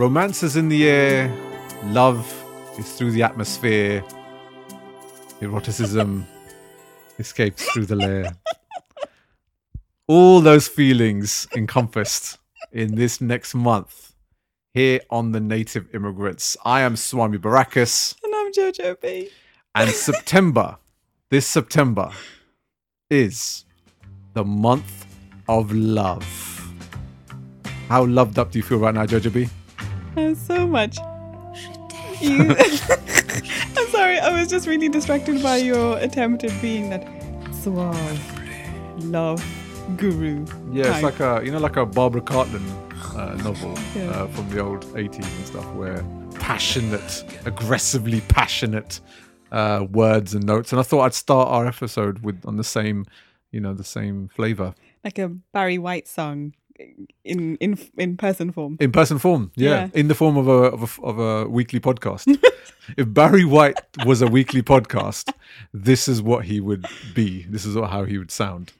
Romance is in the air. Love is through the atmosphere. Eroticism escapes through the lair. All those feelings encompassed in this next month here on the Native Immigrants. I am Swami Barakas, And I'm Jojo B. and September, this September, is the month of love. How loved up do you feel right now, Jojo B? Uh, so much. You... I'm sorry, I was just really distracted by your attempt at being that suave love guru. Yeah, it's like a you know like a Barbara Cartland uh, novel Yeah. uh, from the old 80s and stuff, where passionate, aggressively passionate uh, words and notes. And I thought I'd start our episode with on the same, you know, the same flavor like a Barry White song in in in person form. in person form. Yeah, Yeah. in the form of a of a, of a weekly podcast. if Barry White was a weekly podcast, this is what he would be. This is how he would sound.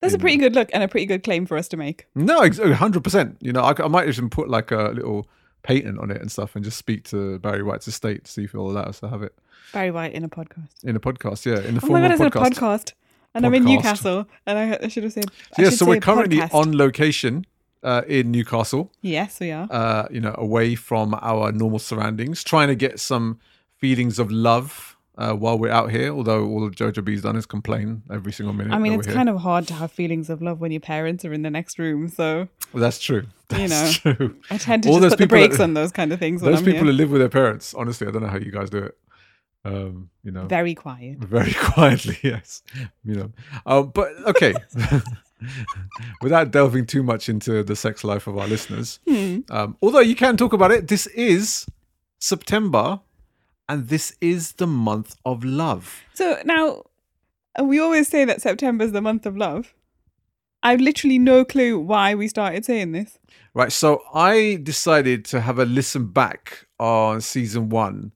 That's a pretty good look and a pretty good claim for us to make. No, ex- 100%. You know, I might even put like a little patent on it and stuff and just speak to Barry White's estate to see if he'll allow us to have it Barry White in a podcast. in a podcast. Yeah, in the Oh form my god, I of said a a podcast. podcast. And I'm in Newcastle. And I, I should have said. I yeah, so we're currently podcast. on location uh, in Newcastle, Yes, we are. uh, you know, away from our normal surroundings, trying to get some feelings of love uh, while we're out here. Although all Jojo B's done is complain every single minute. I mean, it's kind of hard to have feelings of love when your parents are in the next room. So. Well, that's true. You know, true. I tend to All just put the that- brakes on those kind of things. Those people here. who live with their parents, honestly, I don't know how you guys do it. Um, you know, very quiet. very quietly yes you know um, but okay without delving too much into the sex life of our listeners Hmm. um, although you can talk about it this is september and this is the month of love So now, uh, we always say that September is the month of love. I've literally no clue why we started saying this. right so i decided to have a listen back on season one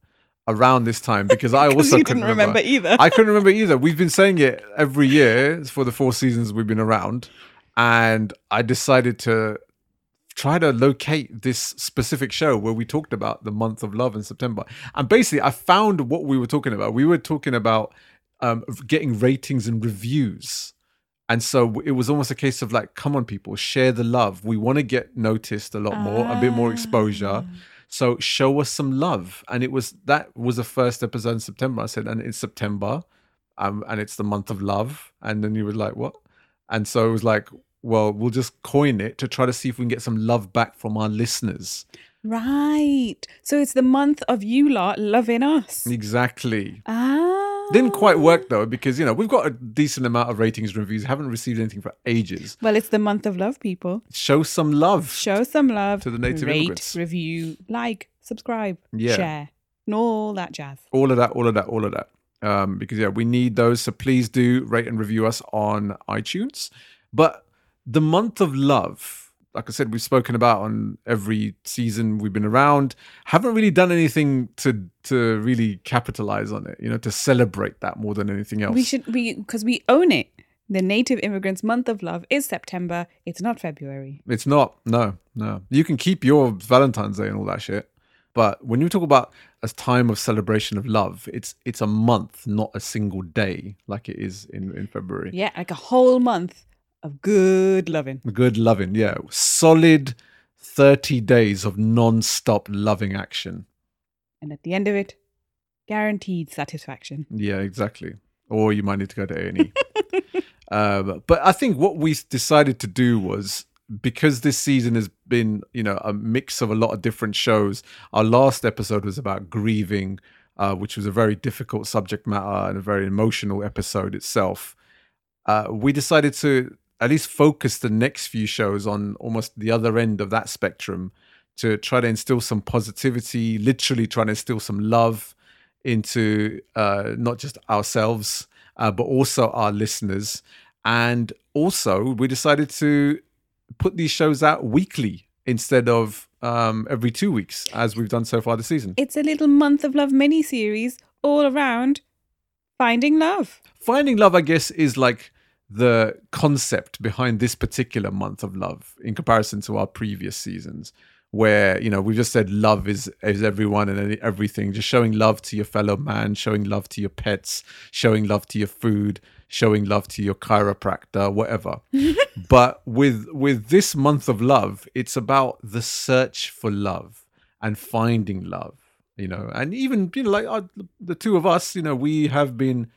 around this time because i also couldn't didn't remember either. I couldn't remember either. We've been saying it every year for the four seasons we've been around, and I decided to try to locate this specific show where we talked about the month of love in September. And basically, I found what we were talking about. We were talking about um, getting ratings and reviews. And so it was almost a case of like, come on, people, share the love. We want to get noticed a lot more, a bit more exposure. So show us some love. And it was that was the first episode in September. I said, and it's September, um, and it's the month of love. And then you were like, what? And so it was like, well, we'll just coin it to try to see if we can get some love back from our listeners. Right. So it's the month of you lot loving us. Exactly. Ah. Didn't quite work though, because you know we've got a decent amount of ratings and reviews. Haven't received anything for ages. Well, it's the month of love, people. Show some love. Show some love To the native rate, immigrants. review, like, subscribe, Yeah. share, and all that jazz. all of that, all of that, all of that. Um, because yeah, we need those. So please do rate and review us on iTunes. But the month of love, like I said, we've spoken about on every season we've been around. Haven't really done anything to to really capitalize on it. You know, to celebrate that more than anything else. We should we because we own it. The Native Immigrants Month of Love is September. It's not February. It's not. No, no. You can keep your Valentine's Day and all that shit. But when you talk about a time of celebration of love, it's it's a month, not a single day like it is in, in February. Yeah, like a whole month of good loving. Good loving, yeah. Solid 30 days of non-stop loving action. And at the end of it, guaranteed satisfaction. Yeah, exactly. Or you might need to go to A&E. um, but I think what we decided to do was because this season has been, you know, a mix of a lot of different shows. Our last episode was about grieving, uh, which was a very difficult subject matter and a very emotional episode itself. Uh, we decided to at least focus the next few shows on almost the other end of that spectrum to try to instill some positivity, literally trying to instill some love into uh, not just ourselves, uh, but also our listeners. And also, we decided to put these shows out weekly instead of um, every two weeks, as we've done so far this season. It's a little month of love mini series all around finding love. Finding love, I guess, is like the concept behind this particular month of love in comparison to our previous seasons. where you know we just said love is is everyone and everything just showing love to your fellow man showing love to your pets showing love to your food showing love to your chiropractor whatever but with with this month of love it's about the search for love and finding love you know and even you know like uh, the two of us you know we have been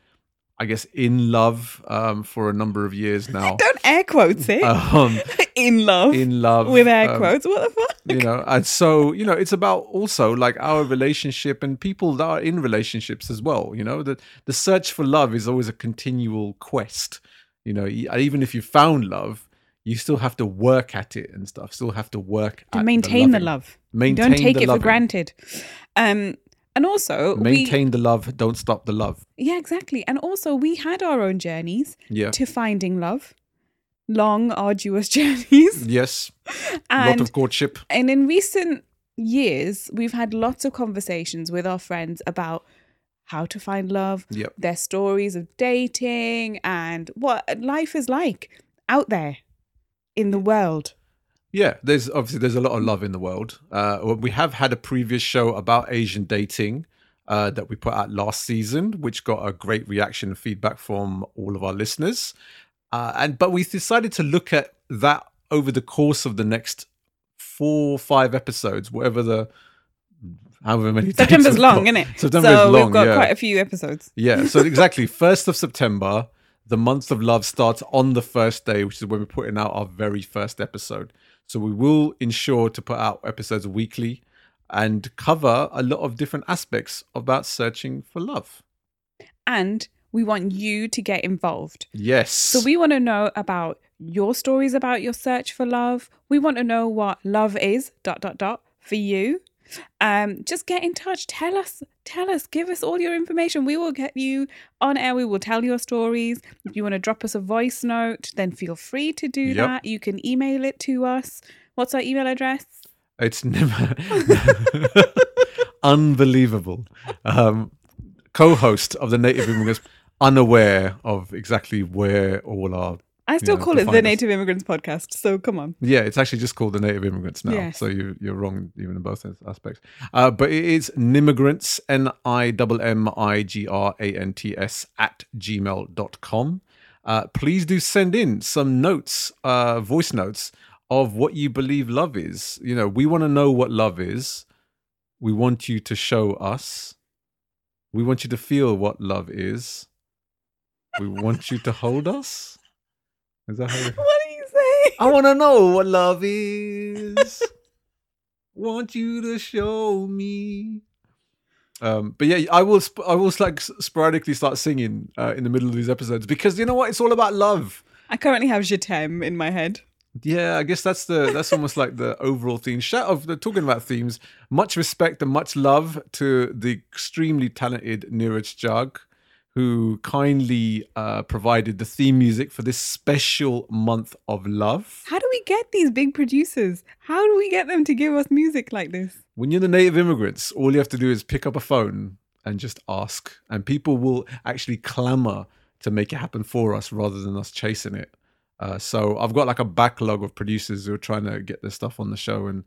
i guess in love um for a number of years now Don't air quotes it. um in love. in love with air um, quotes. What the fuck? you know and so you know it's about also like our relationship and people that are in relationships as well you know the the search for love is always a continual quest you know even if you found love you still have to work at it and stuff still have to work To maintain the, loving. love. maintain the love. Don't take the it for granted. Um, and also, we, maintain the love don't stop the love yeah, exactly. And also, we had our own journeys yeah to finding love, long, arduous journeys. yes a And lot of courtship and in recent years, we've had lots of conversations with our friends about how to find love, Yep. their stories of dating, and what life is like out there in the world. Yeah, there's obviously there's a lot of love in the world. Uh, we have had a previous show about Asian dating uh, that we put out last season, which got a great reaction and feedback from all of our listeners. Uh, and but we decided to look at that over the course of the next four, five episodes, whatever the however many. September's long, isn't it? September so is long. we've got yeah. quite a few episodes. Yeah, so exactly. First of September, the month of love starts on the first day, which is when we're putting out our very first episode. So we will ensure to put out episodes weekly and cover a lot of different aspects about searching for love. And we want you to get involved. Yes. So we want to know about your stories about your search for love. We want to know what love is, dot, dot, dot, for you. Um, just get in touch. Tell us, tell us, give us all your information. We will get you on air. We will tell your stories. If you want to drop us a voice note, then feel free to do Yep. that. You can email it to us. What's our email address? It's never unbelievable. Um, co-host of the Native Immigrants, unaware of exactly where all our I still Yeah, call it the us. Native Immigrants Podcast. So come on. Yeah, it's actually just called the Native Immigrants now. Yes. So you, you're wrong even in both aspects. Uh, but it is Nimmigrants, N I M M I G R A N T S, at gmail.com. Uh, please do send in some notes, uh, voice notes of what you believe love is. You know, we want to know what love is. We want you to show us. We want you to feel what love is. We want you to hold us. Is that how you... What do you say? I want to know what love is. want you to show me. Um, but yeah, I will. Sp- I will like sporadically start singing uh, in the middle of these episodes because you know what? It's all about love. I currently have Je t'aime in my head. Yeah, I guess that's the that's almost like the overall theme. Shout of the talking about themes. Much respect and much love to the extremely talented Niraj Chag, who kindly uh, provided the theme music for this special month of love. How do we get these big producers? How do we get them to give us music like this? When you're the native immigrants, all you have to do is pick up a phone and just ask, and people will actually clamor to make it happen for us rather than us chasing it. Uh, so I've got like a backlog of producers who are trying to get their stuff on the show, and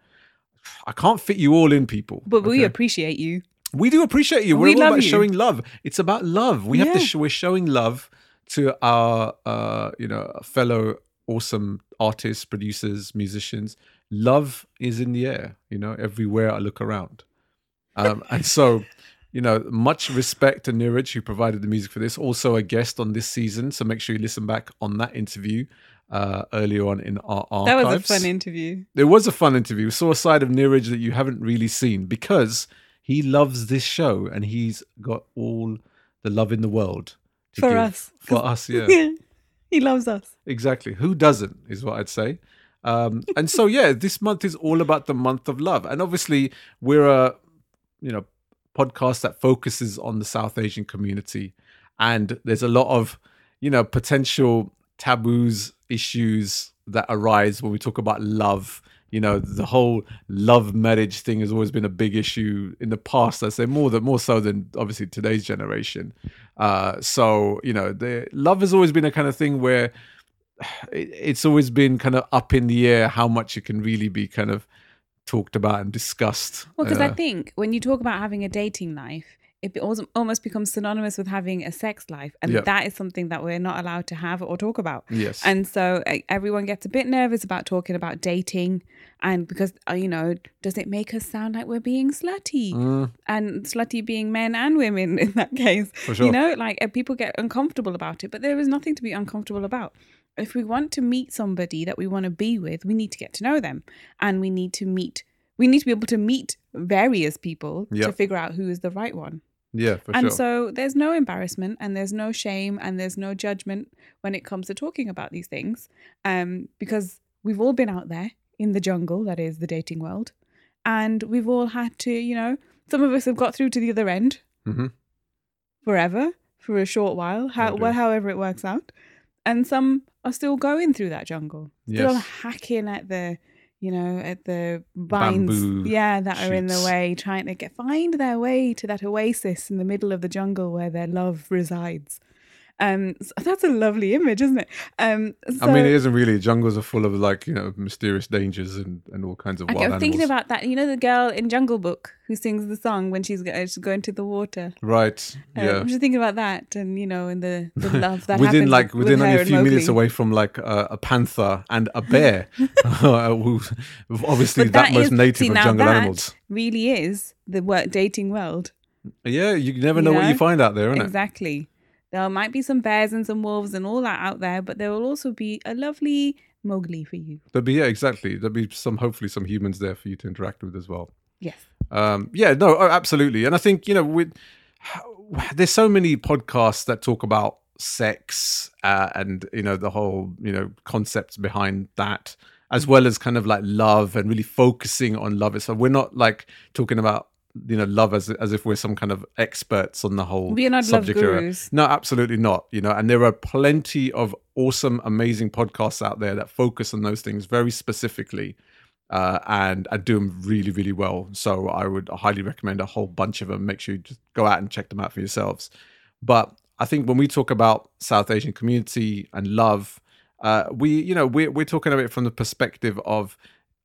I can't fit you all in, people. But we appreciate you. We do appreciate you. We're We all love about you. showing love. It's about love. We have to. Yeah. Sh- we're showing love to our, uh, you know, fellow awesome artists, producers, musicians. Love is in the air. You know, everywhere I look around, um, and so. You know, much respect to Niraj who provided the music for this. Also a guest on this season, so make sure you listen back on that interview uh, earlier on in our archives. That was a fun interview. It was a fun interview. We saw a side of Niraj that you haven't really seen because he loves this show and he's got all the love in the world For give. us. For us, yeah, he loves us. exactly. Who doesn't is what I'd say. Um, and so, yeah, this month is all about the month of love, and obviously we're a you know podcast that focuses on the South Asian community, and there's a lot of you know potential taboos issues that arise when we talk about love you know the whole love marriage thing has always been a big issue in the past i say more than more so than obviously today's generation uh so you know the love has always been a kind of thing where it, it's always been kind of up in the air how much it can really be kind of talked about and discussed. Well, because I Uh, think when you talk about having a dating life, it almost becomes synonymous with having a sex life, and Yeah. that is something that we're not allowed to have or talk about. yes, And so everyone gets a bit nervous about talking about dating, and because uh, you know, does it make us sound like we're being slutty? Mm, And slutty being men and women in that case. For sure. You know, like uh, people get uncomfortable about it, but there is nothing to be uncomfortable about. If we want to meet somebody that we want to be with, we need to get to know them, and we need to meet. We need to be able to meet various people Yeah. to figure out who is the right one. Yeah, for And sure. And so there's no embarrassment and there's no shame and there's no judgment when it comes to talking about these things. Um, because we've all been out there in the jungle that is the dating world. And we've all had to, you know, some of us have got through to the other end Mhm. forever, for a short while, how, well, however it works out. And some are still going through that jungle, still Yes. hacking at the, you know, at the vines, Bamboo yeah, that are in the way, trying to get find their way to that oasis in the middle of the jungle where their love resides. Um, so that's a lovely image, isn't it? Um, so, I mean, it isn't really. Jungles are full of like you know mysterious dangers and, and all kinds of I- wild I'm thinking animals. about that. You know, the girl in Jungle Book who sings the song when she's, she's going to the water. right? Uh, Yeah. I'm just thinking about that, and you know, and the, the love that within happens like with within only a few minutes away from like uh, a panther and a bear, who obviously But that, that most native see, of jungle animals. Really is the work dating world. Yeah, you never You know, what you find out there, innit? Exactly. There might be some bears and some wolves and all that out there, but there will also be a lovely Mowgli for you. There'll be yeah, exactly. There'll be some hopefully some humans there for you to interact with as well. Yes. Um, yeah, no, oh, absolutely. And I think you know, with there's so many podcasts that talk about sex uh, and you know the whole you know concepts behind that, as well as kind of like love and really focusing on love. So we're not like talking about you know love as as if we're some kind of experts on the whole We are not love subject area. gurus. No, absolutely not. You know, and there are plenty of awesome, amazing podcasts out there that focus on those things very specifically uh, and are doing really, really well. So I would highly recommend a whole bunch of them. Make sure you just go out and check them out for yourselves. But I think when we talk about South Asian community and love, uh, we, you know, we're, we're talking about it from the perspective of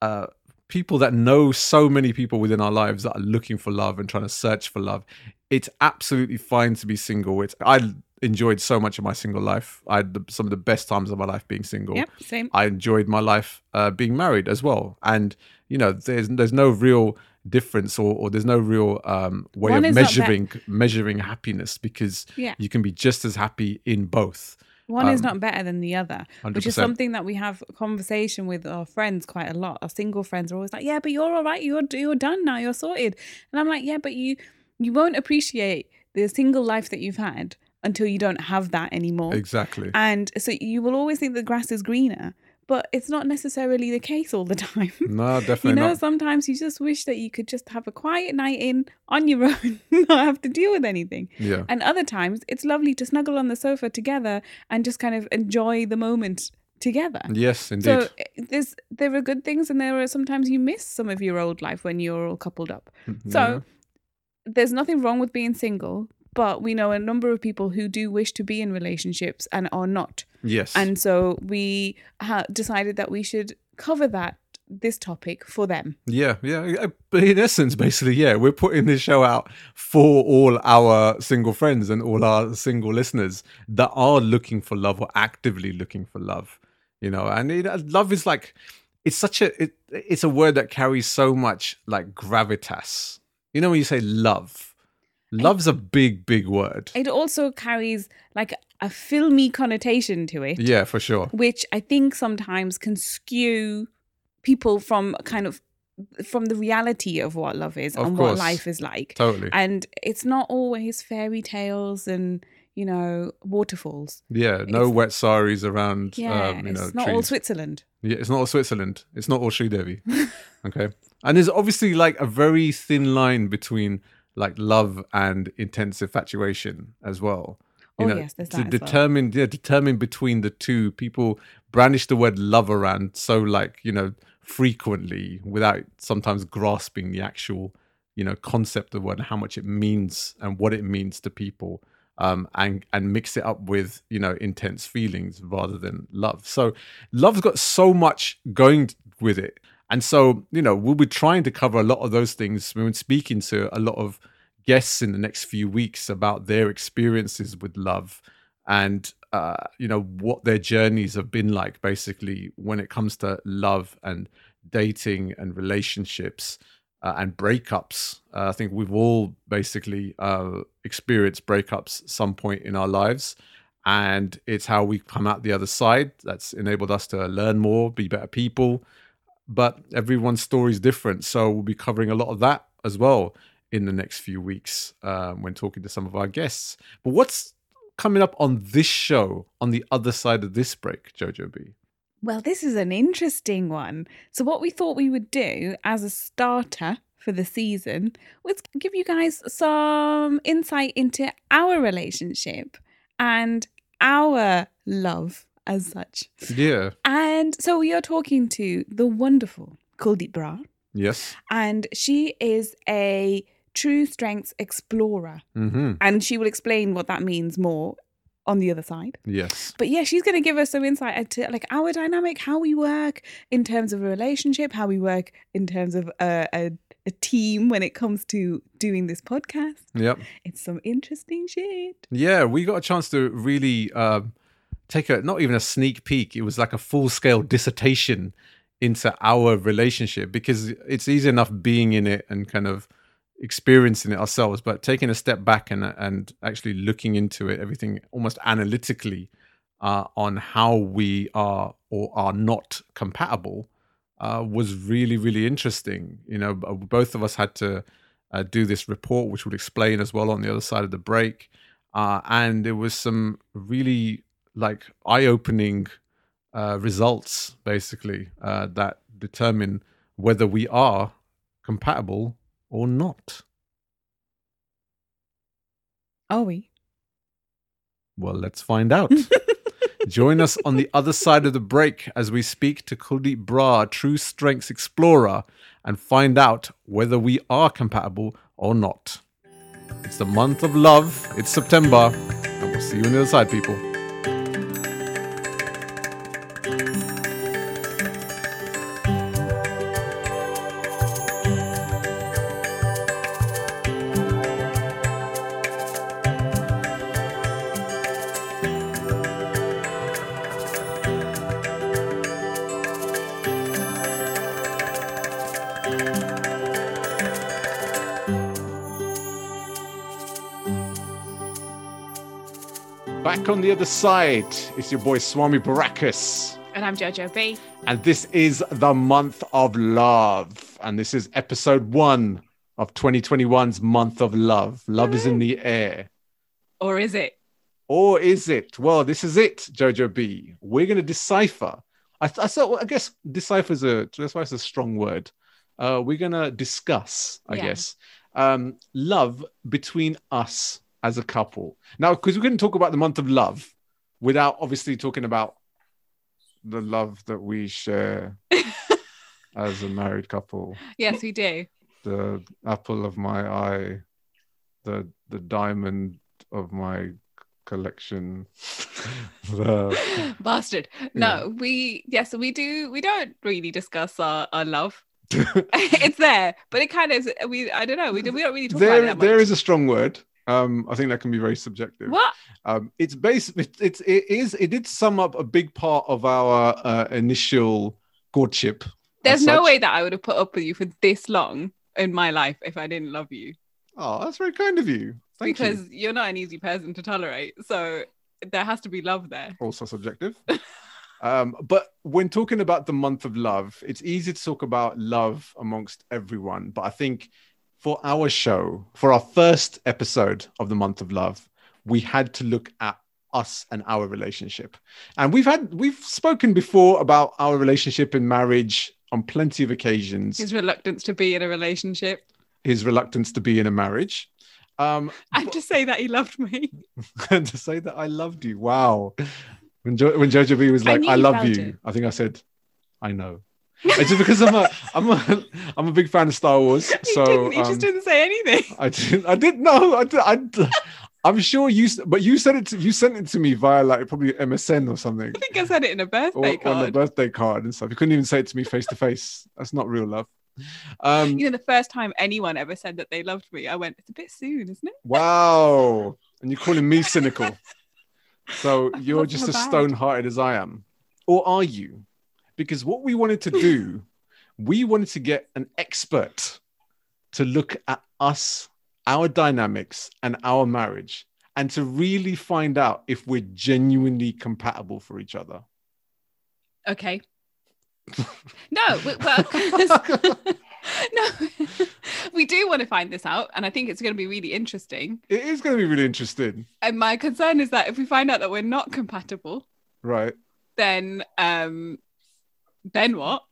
uh, people that know so many people within our lives that are looking for love and trying to search for love. It's absolutely fine to be single. It's I enjoyed so much of my single life. I had the, some of the best times of my life being single. Yep. Same. I enjoyed my life uh, being married as well. And you know, there's there's no real difference or, or there's no real um, way One of is not that- measuring measuring happiness because Yeah. you can be just as happy in both. One is Um, not better than the other, which is something that we have a conversation with our friends quite a lot. Our single friends are always like, "Yeah, but you're all right. You're you're done now. You're sorted." And I'm like, "Yeah, but you you won't appreciate the single life that you've had until you don't have that anymore." Exactly. And so you will always think the grass is greener, but it's not necessarily the case all the time. no, definitely. you know, not. sometimes you just wish that you could just have a quiet night in on your own, not have to deal with anything. Yeah. And other times it's lovely to snuggle on the sofa together and just kind of enjoy the moment together. Yes, indeed. So eh, there's there are good things and there are sometimes you miss some of your old life when you're all coupled up. So there's nothing wrong with being single, but we know a number of people who do wish to be in relationships and are not. yes. And so we ha- decided that we should cover that this topic for them. Yeah, yeah. But in essence, basically, yeah, we're putting this show out for all our single friends and all our single listeners that are looking for love or actively looking for love. You know, and it, uh, love is like it's such a it, it's a word that carries so much like gravitas. You know, when you say love, love's a big, big word. It also carries like a filmy connotation to it. Yeah, for sure. which I think sometimes can skew people from kind of from the reality of what love is Of and what life is like. Totally. And it's not always fairy tales and you know waterfalls. Yeah, no it's- wet saris around. Yeah, um, you know, it's not all. Switzerland. Yeah, it's not all Switzerland. It's not all Sridevi. okay. And there's obviously like a very thin line between like love and intense infatuation as well. Oh, yes, there's to that as well. determine yeah, determine between the two. People brandish the word love around so like, you know, frequently without sometimes grasping the actual, you know, concept of the word and how much it means and what it means to people. Um, and and mix it up with you know intense feelings rather than love. So love's got so much going with it, And so, you know, we'll be trying to cover a lot of those things. We've been speaking to a lot of guests in the next few weeks about their experiences with love and uh, you know what their journeys have been like basically when it comes to love and dating and relationships uh, and breakups uh, i think we've all basically uh, experienced breakups some point in our lives and it's how we come out the other side that's enabled us to learn more be better people but everyone's story is different so we'll be covering a lot of that as well in the next few weeks um, when talking to some of our guests but what's coming up on this show on the other side of this break, Jojo B? Well, this is an interesting one. So, what we thought we would do as a starter for the season was give you guys some insight into our relationship and our love as such. Yeah. And so, we are talking to the wonderful Kuldeep Brar. Yes. And she is a True Strengths Explorer. Mm-hmm. And she will explain what that means more on the other side. Yes. But yeah, she's going to give us some insight into like our dynamic, how we work in terms of a relationship, how we work in terms of a, a, a team when it comes to doing this podcast. Yep. It's some interesting shit. Yeah, we got a chance to really uh, take a not even a sneak peek. It was like a full scale dissertation into our relationship because it's easy enough being in it and kind of experiencing it ourselves, but taking a step back and and actually looking into it, everything almost analytically uh, on how we are or are not compatible uh, was really really interesting. You know, both of us had to uh, do this report, which would explain as well on the other side of the break, uh, and there was some really like eye opening uh, results basically uh, that determine whether we are compatible or not? Are we? Well, let's find out. Join us on the other side of the break as we speak to Kuldeep Brar, True Strengths Explorer, and find out whether we are compatible or not. It's the month of love, it's September, and we'll see you on the other side, people. The side, it's your boy Swami Barakas. And I'm Jojo B. And this is the month of love. And this is episode one of 2021's month of love. Love is in the air. Or is it? Or is it? Well, this is it, Jojo B. We're going to decipher. I, I thought, I guess decipher is a, that's why it's a strong word. Uh, we're going to discuss, I Yeah. guess, um, love between us as a couple. Now, because we couldn't talk about the month of love without obviously talking about the love that we share as a married couple. Yes, we do. The apple of my eye, the the diamond of my collection. the, Bastard. No, we yes, we do we don't really discuss our, our love. it's there, but it kind of we I don't know, we, don't- we don't really talk about it that there much. is a strong word. Um, I think that can be very subjective. what? Um, it's based. It, it's it is it did sum up a big part of our uh, initial courtship. There's no such. way that I would have put up with you for this long in my life if I didn't love you. Oh, that's very kind of you. Thank because you. you. are not an easy person to tolerate. So there has to be love there. Also subjective. um, but when talking about the month of love, it's easy to talk about love amongst everyone. But I think for our show, for our first episode of the month of love, we had to look at us and our relationship. And we've had we've spoken before about our relationship in marriage on plenty of occasions. His reluctance to be in a relationship. his reluctance to be in a marriage. Um, And to say that he loved me. and to say that I loved you. Wow. When, jo- when Jojo B was like, knew I, love you, it. I think I said, I know. It's just because I'm a, I'm a, I'm a big fan of Star Wars. So didn't. He um, just didn't say anything. I didn't, I didn't know. I, did, I, I'm sure you, but you said it to you sent it to me via like probably MSN or something, I think I said it in a or birthday on the card. birthday card and stuff. You couldn't even say it to me face to face. That's not real love. Um, you know, the first time anyone ever said that they loved me, I went, "It's a bit soon, isn't it?" wow, and you're calling me cynical. So you're just as stone-hearted as I am, or are you? Because what we wanted to do, we wanted to get an expert to look at us, our dynamics, and our marriage, and to really find out if we're genuinely compatible for each other. Okay. no, we- well, no, we do want to find this out, and I think it's going to be really interesting. It is going to be really interesting, And my concern is that if we find out that we're not compatible, right? then um, then what?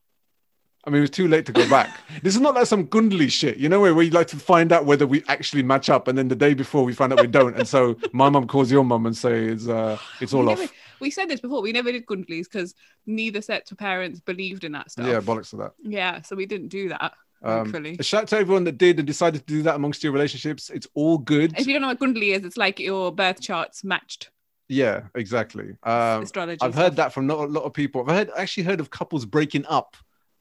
I mean, it was too late to go back. this is not like some Gundli shit, you know, where, you like to find out whether we actually match up, and then the day before we find out we don't, and so my mum calls your mum and says uh, it's all we off. Never, we said this before. We never did Gundlies because neither sets of parents believed in that stuff. Yeah, bollocks to that. Yeah, so we didn't do that. Um, a shout out to everyone that did and decided to do that amongst your relationships. It's all good. If you don't know what Gundli is, it's like your birth charts matched Yeah, exactly. Um, astrology. I've stuff. heard that from not a lot of people. I've heard actually heard of couples breaking up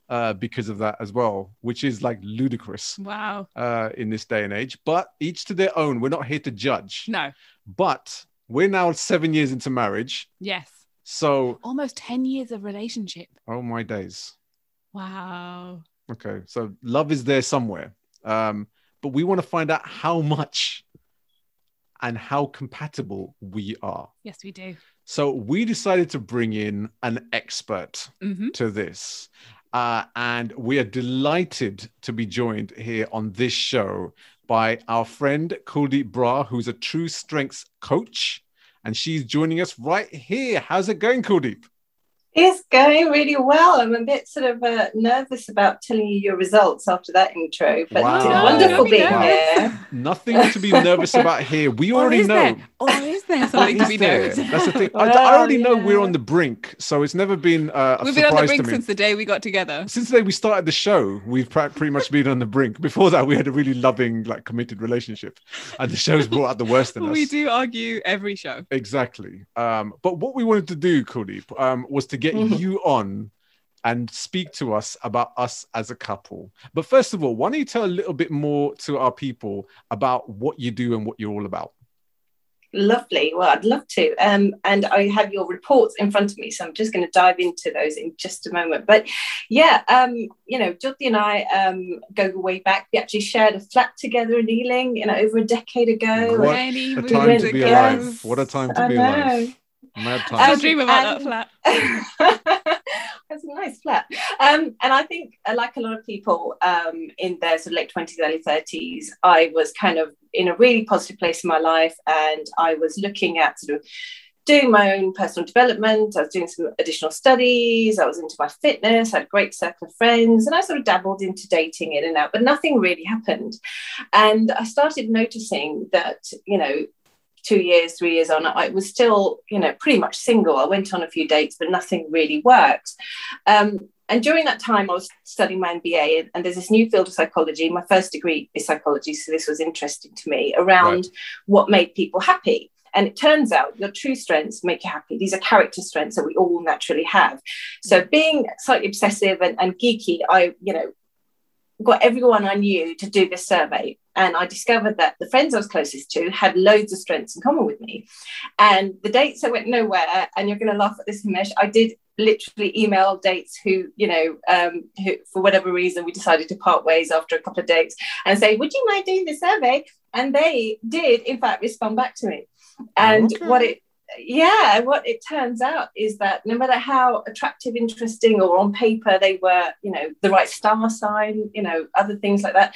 uh, because of that as well, which is like ludicrous Wow. uh, in this day and age. But each to their own. We're not here to judge. No. But we're now seven years into marriage. Yes. So, Almost 10 years of relationship. oh my days. Wow. Okay. So, love is there somewhere. Um, but we want to find out how much and how compatible we are. Yes, we do. So, we decided to bring in an expert hmm to this. Uh, and we are delighted to be joined here on this show by our friend Kuldeep Brar, who's a true strengths coach. And she's joining us right here. How's it going, Kuldeep? It's going really well. I'm a bit sort of uh, nervous about telling you your results after that intro, but Wow. it's No, wonderful don't be being nervous. here. Nothing to be nervous about here. We Or already is know. there? Or is there something to be there? nervous That's the thing. I, Well, I already know we're on the brink, so it's never been uh, a We've been on the brink since the day we got together. since the day we started the show, we've pretty much been on the brink. Before that, we had a really loving, like, committed relationship, and the show's brought out the worst in us. We do argue every show. exactly. Um, but what we wanted to do, Kuldeep, um, was to get Mhm. you on and speak to us about us as a couple. But first of all, why don't you tell a little bit more to our people about what you do and what you're all about? Lovely. Well, I'd love to. Um, and I have your reports in front of me, so I'm just going to dive into those in just a moment. But yeah, um, you know, Jyoti and I um, go way back. We actually shared a flat together in Ealing, you know, over a decade ago. What a moons time to be alive. What a time to I be know. alive. Mad I time. Um, dream about and- that flat. That's a nice flat. Um, and I think, uh, like a lot of people um, in their sort of late 20s, early 30s, I was kind of in a really positive place in my life. And I was looking at sort of doing my own personal development. I was doing some additional studies. I was into my fitness. I had a great circle of friends. And I sort of dabbled into dating in and out, but nothing really happened. And I started noticing that, you know, two years, three years on, I was still, you know, pretty much single. I went on a few dates, but nothing really worked. Um, and during that time, I was studying my MBA, and, and there's this new field of psychology. My first degree is psychology, so this was interesting to me around Right. what made people happy. And it turns out your true strengths make you happy. These are character strengths that we all naturally have. So being slightly obsessive and, and geeky, I, you know, got everyone I knew to do this survey. And I discovered that the friends I was closest to had loads of strengths in common with me. And the dates that went nowhere, and you're going to laugh at this, Himesh, I did literally email dates who, you know, um, who, for whatever reason, we decided to part ways after a couple of dates and say, Would you mind doing the survey? And they did, in fact, respond back to me. And Okay. what it yeah, what it turns out is that no matter how attractive, interesting, or on paper they were, you know, the right star sign, you know, other things like that,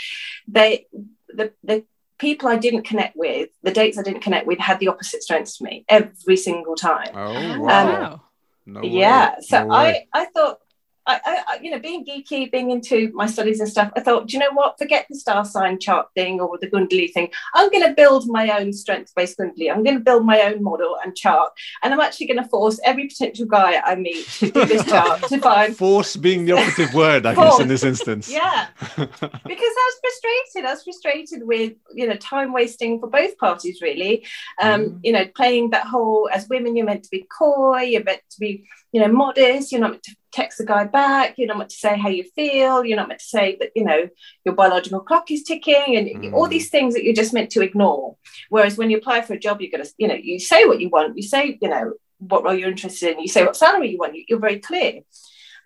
they the the people I didn't connect with, the dates I didn't connect with, had the opposite strengths to me every single time. Oh, Um, wow. No way. yeah, so No. I I thought I, I, you know, being geeky, being into my studies and stuff, I thought, do you know what? Forget the star sign chart thing or the Gundali thing. I'm going to build my own strength-based Gundali. I'm going to build my own model and chart, and I'm actually going to force every potential guy I meet to do this chart to find force being the operative word, I guess, in this instance. Yeah, because I was frustrated. I was frustrated with you know time wasting for both parties, really. Um, mm. You know, playing that whole as women, you're meant to be coy, you're meant to be you know modest, you're not meant to text the guy back. You're not meant to say how you feel. You're not meant to say that, you know, your biological clock is ticking and mm. all these things that you're just meant to ignore. Whereas when you apply for a job, you're going to, you know, you say what you want. You say, you know, what role you're interested in. You say what salary you want. You're very clear.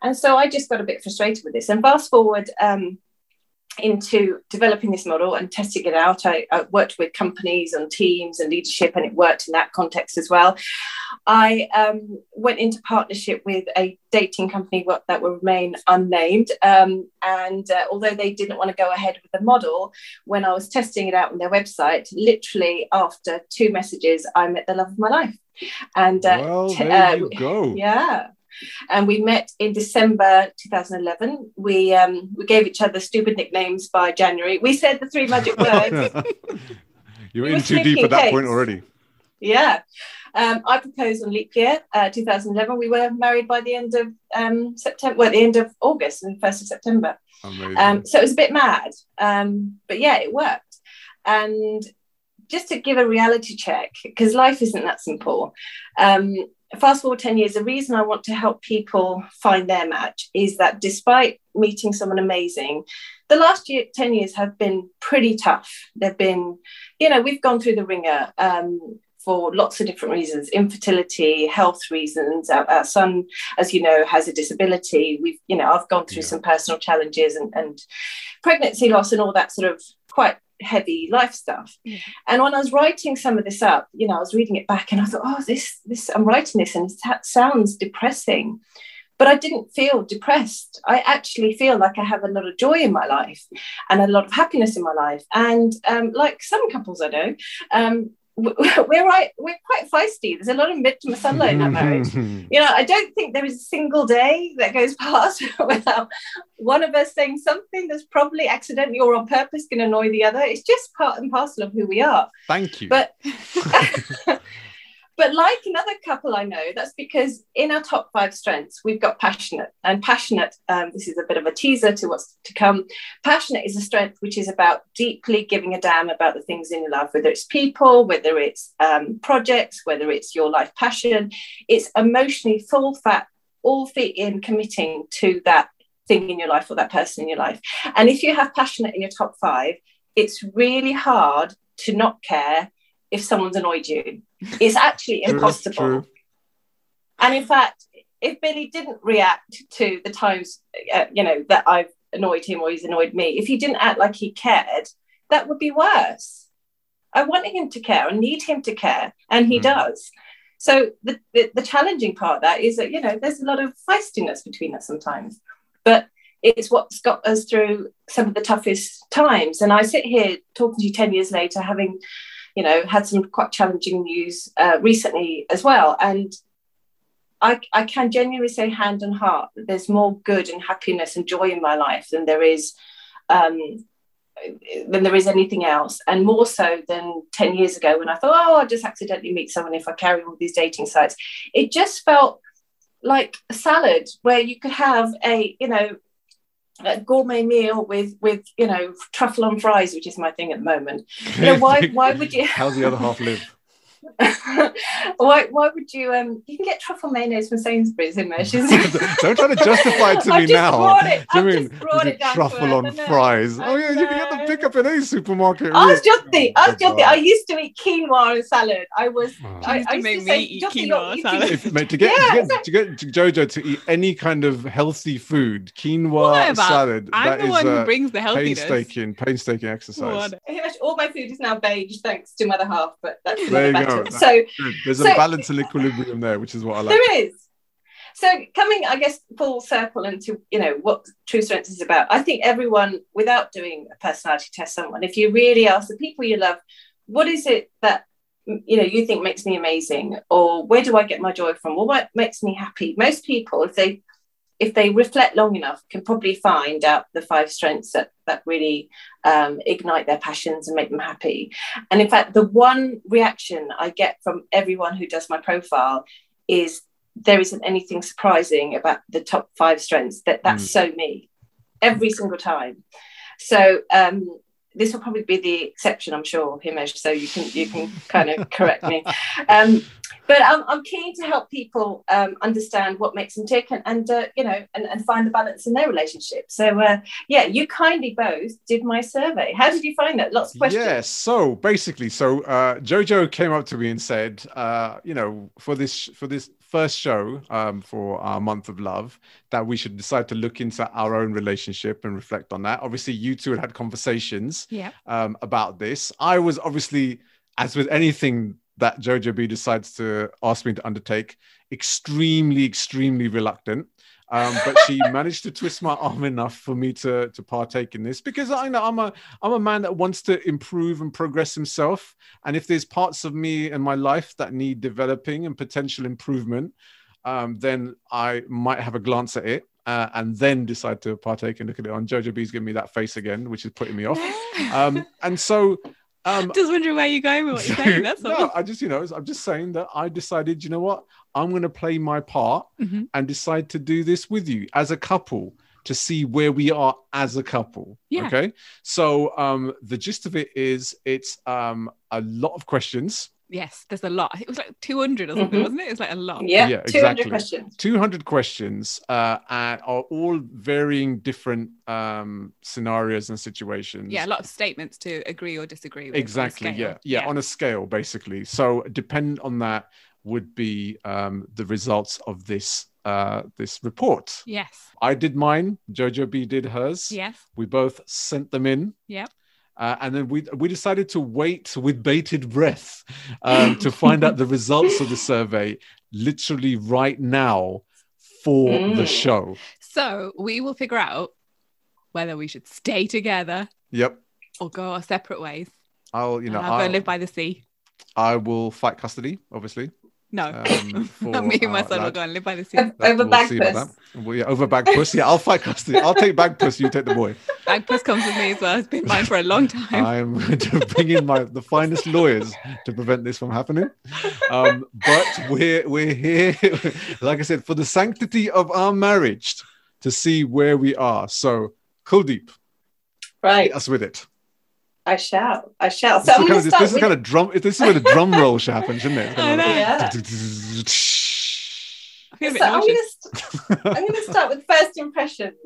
And so I just got a bit frustrated with this. And fast forward, um, into developing this model and testing it out. I, I, worked with companies and teams and leadership, and it worked in that context as well. I um, went into partnership with a dating company that will remain unnamed. Um, and uh, although they didn't want to go ahead with the model, when I was testing it out on their website, literally after two messages, I met the love of my life. And uh, well, there uh, you go. Yeah and we met in December 2011. We um, we gave each other stupid nicknames by January. We said the three magic words. you were we in too deep at that cakes. point already. Yeah. Um, I proposed on leap year, uh, 2011. We were married by the end of um, September, well, the end of August and 1st of September. Um, so it was a bit mad. Um, but yeah, it worked. And just to give a reality check, because life isn't that simple. Um, fast forward 10 years, the reason I want to help people find their match is that despite meeting someone amazing, the last year, 10 years have been pretty tough. They've been, you know, we've gone through the ringer um, for lots of different reasons infertility, health reasons. Our, our, son, as you know, has a disability. We've, you know, I've gone through yeah. some personal challenges and, and pregnancy loss and all that sort of quite heavy life stuff. Yeah. And when I was writing some of this up, you know, I was reading it back and I thought, oh, this, this, I'm writing this and it sounds depressing. But I didn't feel depressed. I actually feel like I have a lot of joy in my life and a lot of happiness in my life. And um, like some couples I know, um, we're right we're quite feisty. There's a lot of mid to sunlight in that marriage. You know i don't think there is a single day that goes past without one of us saying something that's probably accidentally or on purpose going to annoy the other. It's just part and parcel of who we are. Thank you. But But like another couple I know, that's because in our top five strengths, we've got passionate. And passionate, um, this is a bit of a teaser to what's to come. Passionate is a strength which is about deeply giving a damn about the things in your life, whether it's people, whether it's um, projects, whether it's your life passion. It's emotionally full fat, all fit in committing to that thing in your life or that person in your life. And if you have passionate in your top five, it's really hard to not care if someone's annoyed you. It's actually impossible. And in fact, if Billy didn't react to the times, uh, you know, that I've annoyed him or he's annoyed me, if he didn't act like he cared, that would be worse. I want him to care. I need him to care, and he mm. does. So the, the, the challenging part of that is that you know there's a lot of feistiness between us sometimes, but it's what's got us through some of the toughest times. And I sit here talking to you ten years later, having you know, had some quite challenging news uh, recently as well. And I, I can genuinely say, hand and heart, that there's more good and happiness and joy in my life than there is um, than there is anything else, and more so than ten years ago when I thought, oh, I'll just accidentally meet someone if I carry all these dating sites. It just felt like a salad where you could have a you know a gourmet meal with with you know truffle on fries, which is my thing at the moment. You know why why would you? How's the other half live? why, why would you um you can get truffle mayonnaise from Sainsbury's in Measures. Don't try to justify it to me now. It, Do you mean it truffle on fries? Oh yeah, you can get them pick up in any supermarket. I was joking. I was joking. I used to eat quinoa and salad. I was oh. I, I, used to, to say eat quinoa salad. If, mate, to get, yeah, to, get, to get Jojo to eat any kind of healthy food, quinoa salad. I'm the one who brings the healthiness. Painstaking, painstaking exercise. All my food is now beige thanks to Mother Half, but that's another Oh, matter. So there's so, a balance and equilibrium there, which is what I like. There is. So coming, I guess, full circle into you know what true strength is about. I think everyone, without doing a personality test, someone, if you really ask the people you love, what is it that you know you think makes me amazing, or where do I get my joy from, or what makes me happy? Most people, if they if they reflect long enough, can probably find out the five strengths that that really um, ignite their passions and make them happy. And in fact, the one reaction I get from everyone who does my profile is there isn't anything surprising about the top five strengths. That that's mm. so me, every single time. So um, this will probably be the exception, I'm sure, Himesh. So you can you can kind of correct me. Um, but I'm, I'm keen to help people um, understand what makes them tick and, and uh, you know and, and find the balance in their relationship. So uh, yeah you kindly both did my survey. How did you find that? Lots of questions. yeah so basically so uh, jojo came up to me and said uh, you know for this for this first show um, for our month of love that we should decide to look into our own relationship and reflect on that. Obviously you two had had conversations yeah. um, about this. I was obviously as with anything that Jojo B decides to ask me to undertake. Extremely, extremely reluctant. Um, but she managed to twist my arm enough for me to to partake in this because I know I'm a I'm a man that wants to improve and progress himself. And if there's parts of me in my life that need developing and potential improvement, um, then I might have a glance at it. Uh, and then decide to partake and look at it on Jojo B's giving me that face again, which is putting me off. Um, and so um, just wondering where you're going with what you're saying. That's all. no, I just, you know, I'm just saying that I decided, you know what, I'm going to play my part mm-hmm. and decide to do this with you as a couple to see where we are as a couple. Yeah. Okay. So um, the gist of it is it's um, a lot of questions Yes, there's a lot. It was like 200 or something, mm-hmm. wasn't it? It was like a lot. Yeah, yeah 200 questions. 200 questions uh, and are all varying different um, scenarios and situations. Yeah, a lot of statements to agree or disagree with. Exactly. Yeah. yeah. yeah. On a scale, basically. So, dependent on that would be um, the results of this uh, this report. Yes. I did mine. Jojo B did hers. Yes. We both sent them in. Yep. Uh, and then we we decided to wait with bated breath um, to find out the results of the survey literally right now for mm. the show. So we will figure out whether we should stay together. Yep. Or go our separate ways. I'll you know I'll, I'll go live by the sea. I will fight custody, obviously. No, um, Not me and my son will go and live by the sea. Over we'll Bagpuss. Well, yeah, over Bagpuss. Yeah, I'll fight custody. I'll take Bagpuss. You take the boy. Bagpuss comes with me as well. It's been mine for a long time. I'm going to bring in my the finest lawyers to prevent this from happening. Um, but we're we're here, like I said, for the sanctity of our marriage, to see where we are. So, Kuldeep, right, us with it. I shall. I shall. So this, is kind, of, this with... is kind of drum. This is where the drum roll should happen, shouldn't it? I know. Yeah. so I'm going to start with first impressions,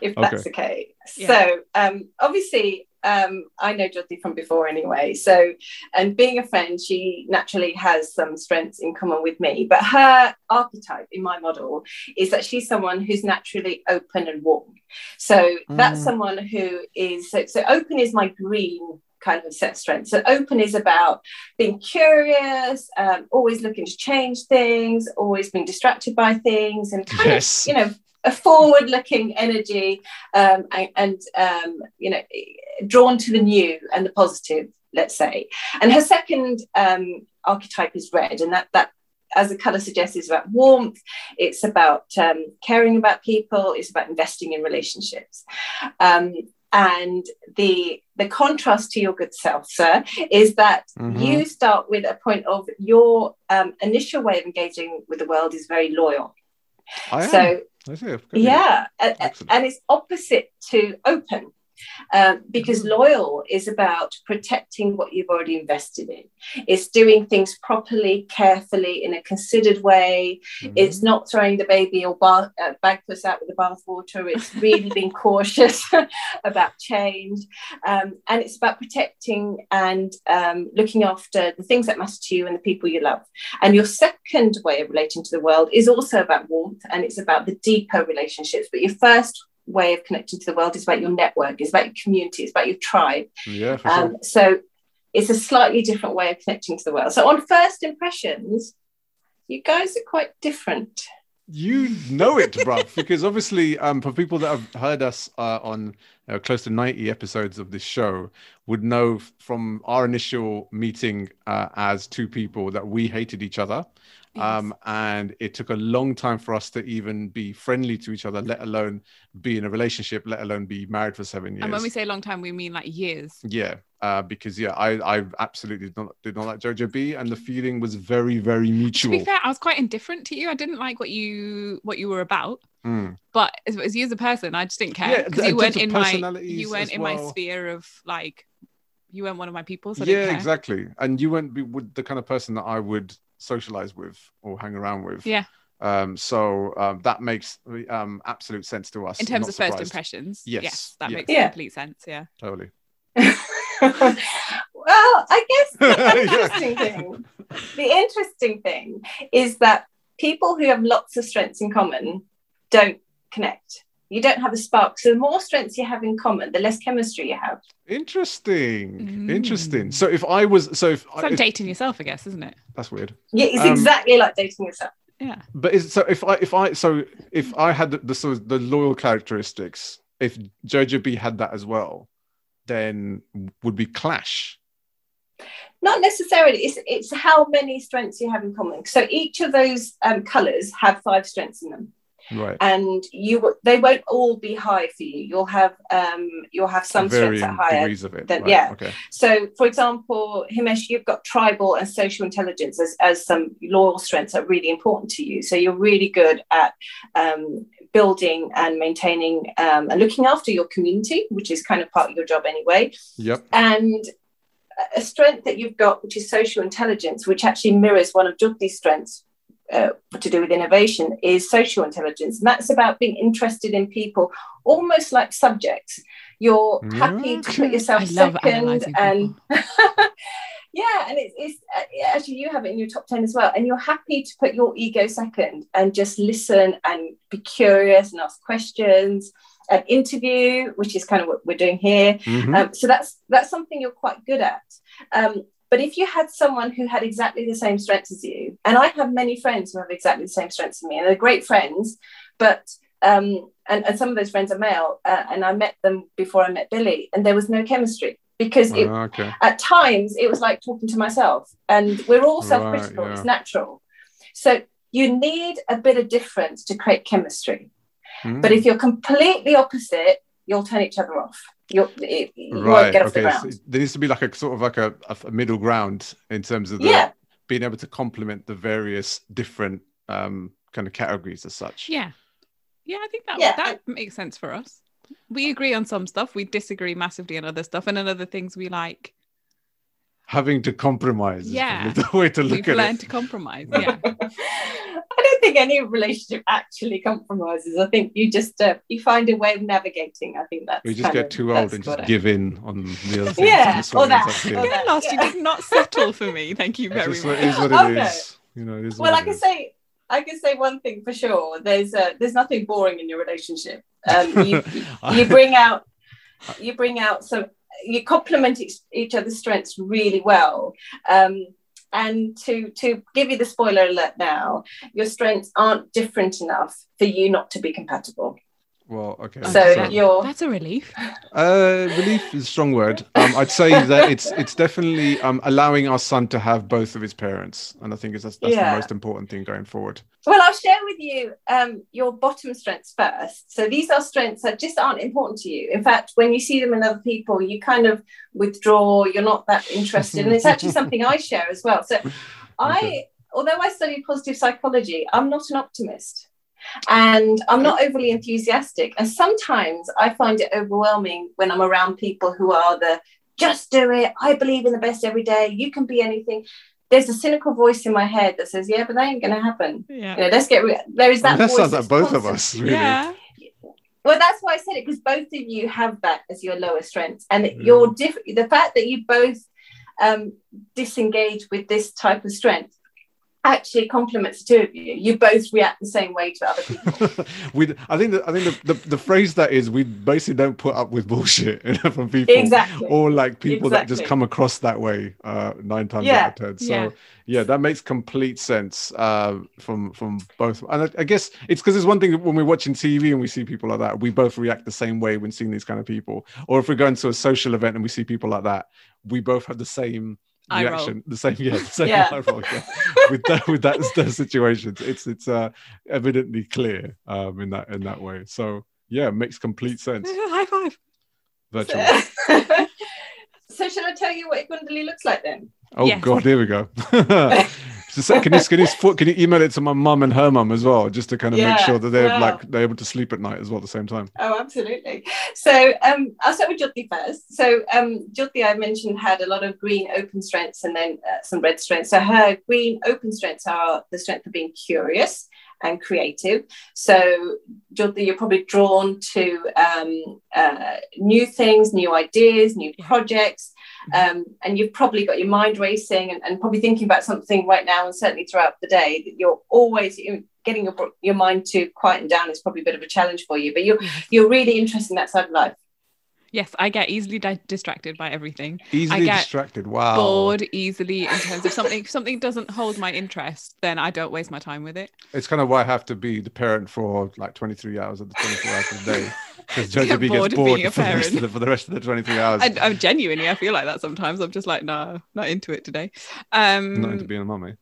if that's okay. okay. Yeah. So, um, obviously, um, I know Jyoti from before anyway. So, and being a friend, she naturally has some strengths in common with me. But her archetype in my model is that she's someone who's naturally open and warm. So mm. that's someone who is so, so open is my green kind of set strength. So open is about being curious, um, always looking to change things, always being distracted by things, and kind yes. of, you know a forward-looking energy um, and, and um, you know drawn to the new and the positive let's say. And her second um, archetype is red and that that as the color suggests is about warmth. It's about um, caring about people. It's about investing in relationships. Um, and the the contrast to your good self sir is that mm-hmm. you start with a point of your um, initial way of engaging with the world is very loyal. So yeah, and, and it's opposite to open. Um, because mm. loyal is about protecting what you've already invested in. It's doing things properly, carefully, in a considered way. Mm-hmm. It's not throwing the baby or bar, uh, Bagpuss out with the bathwater. It's really being cautious about change. Um, and it's about protecting and um, looking after the things that matter to you and the people you love. And your second way of relating to the world is also about warmth and it's about the deeper relationships. But your first way of connecting to the world is about your network, it's about your community, it's about your tribe. Yeah, um, sure. So it's a slightly different way of connecting to the world. So on first impressions, you guys are quite different. You know it, bruv, because obviously, um, for people that have heard us uh, on uh, close to 90 episodes of this show, would know from our initial meeting uh, as two people that we hated each other Um, and it took a long time for us to even be friendly to each other, let alone be in a relationship, let alone be married for seven years. And when we say long time, we mean like years. Yeah, uh, because yeah, I I absolutely did not did not like Jojo B, and the feeling was very very mutual. To be fair, I was quite indifferent to you. I didn't like what you what you were about, Mm. but as, as you as a person, I just didn't Yeah, care because in you weren't in my you weren't in my sphere of like you weren't one of my people. So yeah, exactly. And you wouldn't be would the kind of person that I would socialize with or hang around with. Yeah. Um, so um, that makes um, absolute sense to us. In terms not of first impressions, Yes, yes that yeah. makes Yeah. complete sense. Yeah. Totally. well, I guess the Yeah. interesting thing, the interesting thing is that people who have lots of strengths in common don't connect. You don't have a spark. So the more strengths you have in common, the less chemistry you have. Interesting. Mm. Interesting. So if I was, so if, It's like if dating yourself, I guess, isn't it? that's weird. Yeah, it's Um, exactly like dating yourself. Yeah. But is so if I if I so if I had the, the sort of the loyal characteristics, if Jojo B had that as well, then would we clash? Not necessarily. It's it's how many strengths you have in common. So each of those um, colors have five strengths in them. Right. and you they won't all be high for you you'll have um you'll have some strengths that are higher it. then- right, yeah. Okay. so for example himesh you've got tribal and social intelligence as, as some loyal strengths that are really important to you so you're really good at um, building and maintaining um, and looking after your community which is kind of part of your job anyway Yep. and a strength that you've got, which is social intelligence, which actually mirrors one of Jyoti's strengths uh, to do with innovation, is social intelligence. And that's about being interested in people, almost like subjects. You're happy to put yourself I second, and yeah, and it's, it's uh, actually you have it in your top ten as well. And you're happy to put your ego second and just listen and be curious and ask questions. And interview, which is kind of what we're doing here. Mhm. Um, so that's that's something you're quite good at. Um, but if you had someone who had exactly the same strengths as you, and I have many friends who have exactly the same strengths as me, and they're great friends, but um, and, and some of those friends are male, uh, and I met them before I met Billy, and there was no chemistry because it, Ah, okay. at times it was like talking to myself, and we're all self-critical. yeah. It's natural. So you need a bit of difference to create chemistry. Mm. But if you're completely opposite, you'll turn each other off. You'll, it, you won't right. get off the Okay. So there needs to be like a sort of like a, a middle ground in terms of the, yeah, being able to complement the various different um, kind of categories as such. Yeah. Yeah, I think that Yeah. that makes sense for us. We agree on some stuff, we disagree massively on other stuff, and on other things we like. Having to compromise Yeah. probably the way to look We've at learned it. to compromise. Yeah. I don't think any relationship actually compromises. I think you just uh, you find a way of navigating. I think that's We just get of- too old and just I- give in on the other things. Yeah, and this or that, ends up or being- that. Again, lost. You Yeah. did not settle for me. Thank you very just much. what it is what it Oh, no. is. You know, it is Well, what I can is. say I can say one thing for sure. There's uh, there's nothing boring in your relationship. Um, you you bring out you bring out some you complement each, each other's strengths really well um, and to to give you the spoiler alert now your strengths aren't different enough for you not to be compatible Well, okay. So that- you're- that's a relief. Uh, relief is a strong word. Um, I'd say that it's it's definitely um, allowing our son to have both of his parents, and I think it's, that's, that's Yeah. the most important thing going forward. well i'll share with you um, your bottom strengths first so these are strengths that just aren't important to you in fact when you see them in other people you kind of withdraw you're not that interested and it's actually something i share as well so I, although I studied positive psychology, I'm not an optimist and I'm not overly enthusiastic. And sometimes I find it overwhelming when I'm around people who are the just do it, I believe in the best every day, you can be anything. There's a cynical voice in my head that says, Yeah, but that ain't going to happen. Yeah. You know, let's get rid. There is Well, that. that sounds like that's both of us, really. Yeah. Well, that's why I said it because both of you have that as your lower strength, and Yeah. your diff- the fact that you both um, disengage with this type of strength actually complements the two of you. You both react the same way to other people. we, I think, that, I think the, the, the phrase that is, we basically don't put up with bullshit from people, Exactly. or like people that just come across that way uh, nine times Yeah. out of ten. So Yeah. yeah, that makes complete sense uh, from from both. And I, I guess it's because it's one thing that when we're watching TV and we see people like that, we both react the same way when seeing these kind of people. Or if we're going to a social event and we see people like that, we both have the same Eye roll. reaction. The same, yeah, the same Yeah. eye roll, yeah. with that with that those situations. It's it's uh, evidently clear um, in that in that way. So yeah, it makes complete sense. High five. Virtually. So, so shall I tell you what Kundali looks like then? Oh Yes. God, here we go. So say- can you can you can you email it to my mum and her mum as well, just to kind of make sure that they're wow. like they're able to sleep at night as well at the same time. Oh, absolutely. So um, I'll start with Jyoti first. So um, Jyoti, I mentioned, had a lot of green open strengths and then uh, some red strengths. So her green open strengths are the strength of being curious and creative. So Jyoti, you're probably drawn to um, uh, new things, new ideas, new Yeah. projects. Um, and you've probably got your mind racing and, and probably thinking about something right now and certainly throughout the day that you're always getting your, your mind to quieten down is probably a bit of a challenge for you but you're you're really interested in that side of life Yes, I get easily di- distracted by everything. Easily get distracted. Wow. Bored easily in terms of something. If something doesn't hold my interest, then I don't waste my time with it. It's kind of why I have to be the parent for like 23 hours of the 24 hours of the day. Because Jojo B bored gets bored for the, rest of parent. the, for the rest of the 23 hours. I, I'm genuinely, I feel like that sometimes. I'm just like, no, not into it today. Um, Not into being a mummy.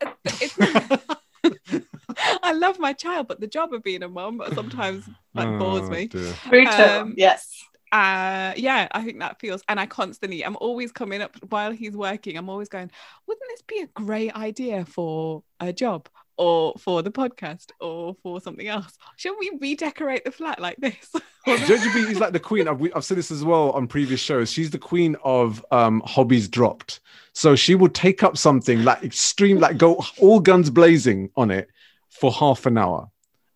it's- I love my child, but the job of being a mum sometimes like bores Oh, me. dear. brutal Um, yes uh yeah i think that feels and i constantly i'm always coming up while he's working i'm always going wouldn't this be a great idea for a job or for the podcast or for something else shouldn't we redecorate the flat like this Jojo B is like the queen. I've, I've said this as well on previous shows. She's the queen of um, hobbies dropped. So she will take up something like extreme, like go all guns blazing on it for half an hour,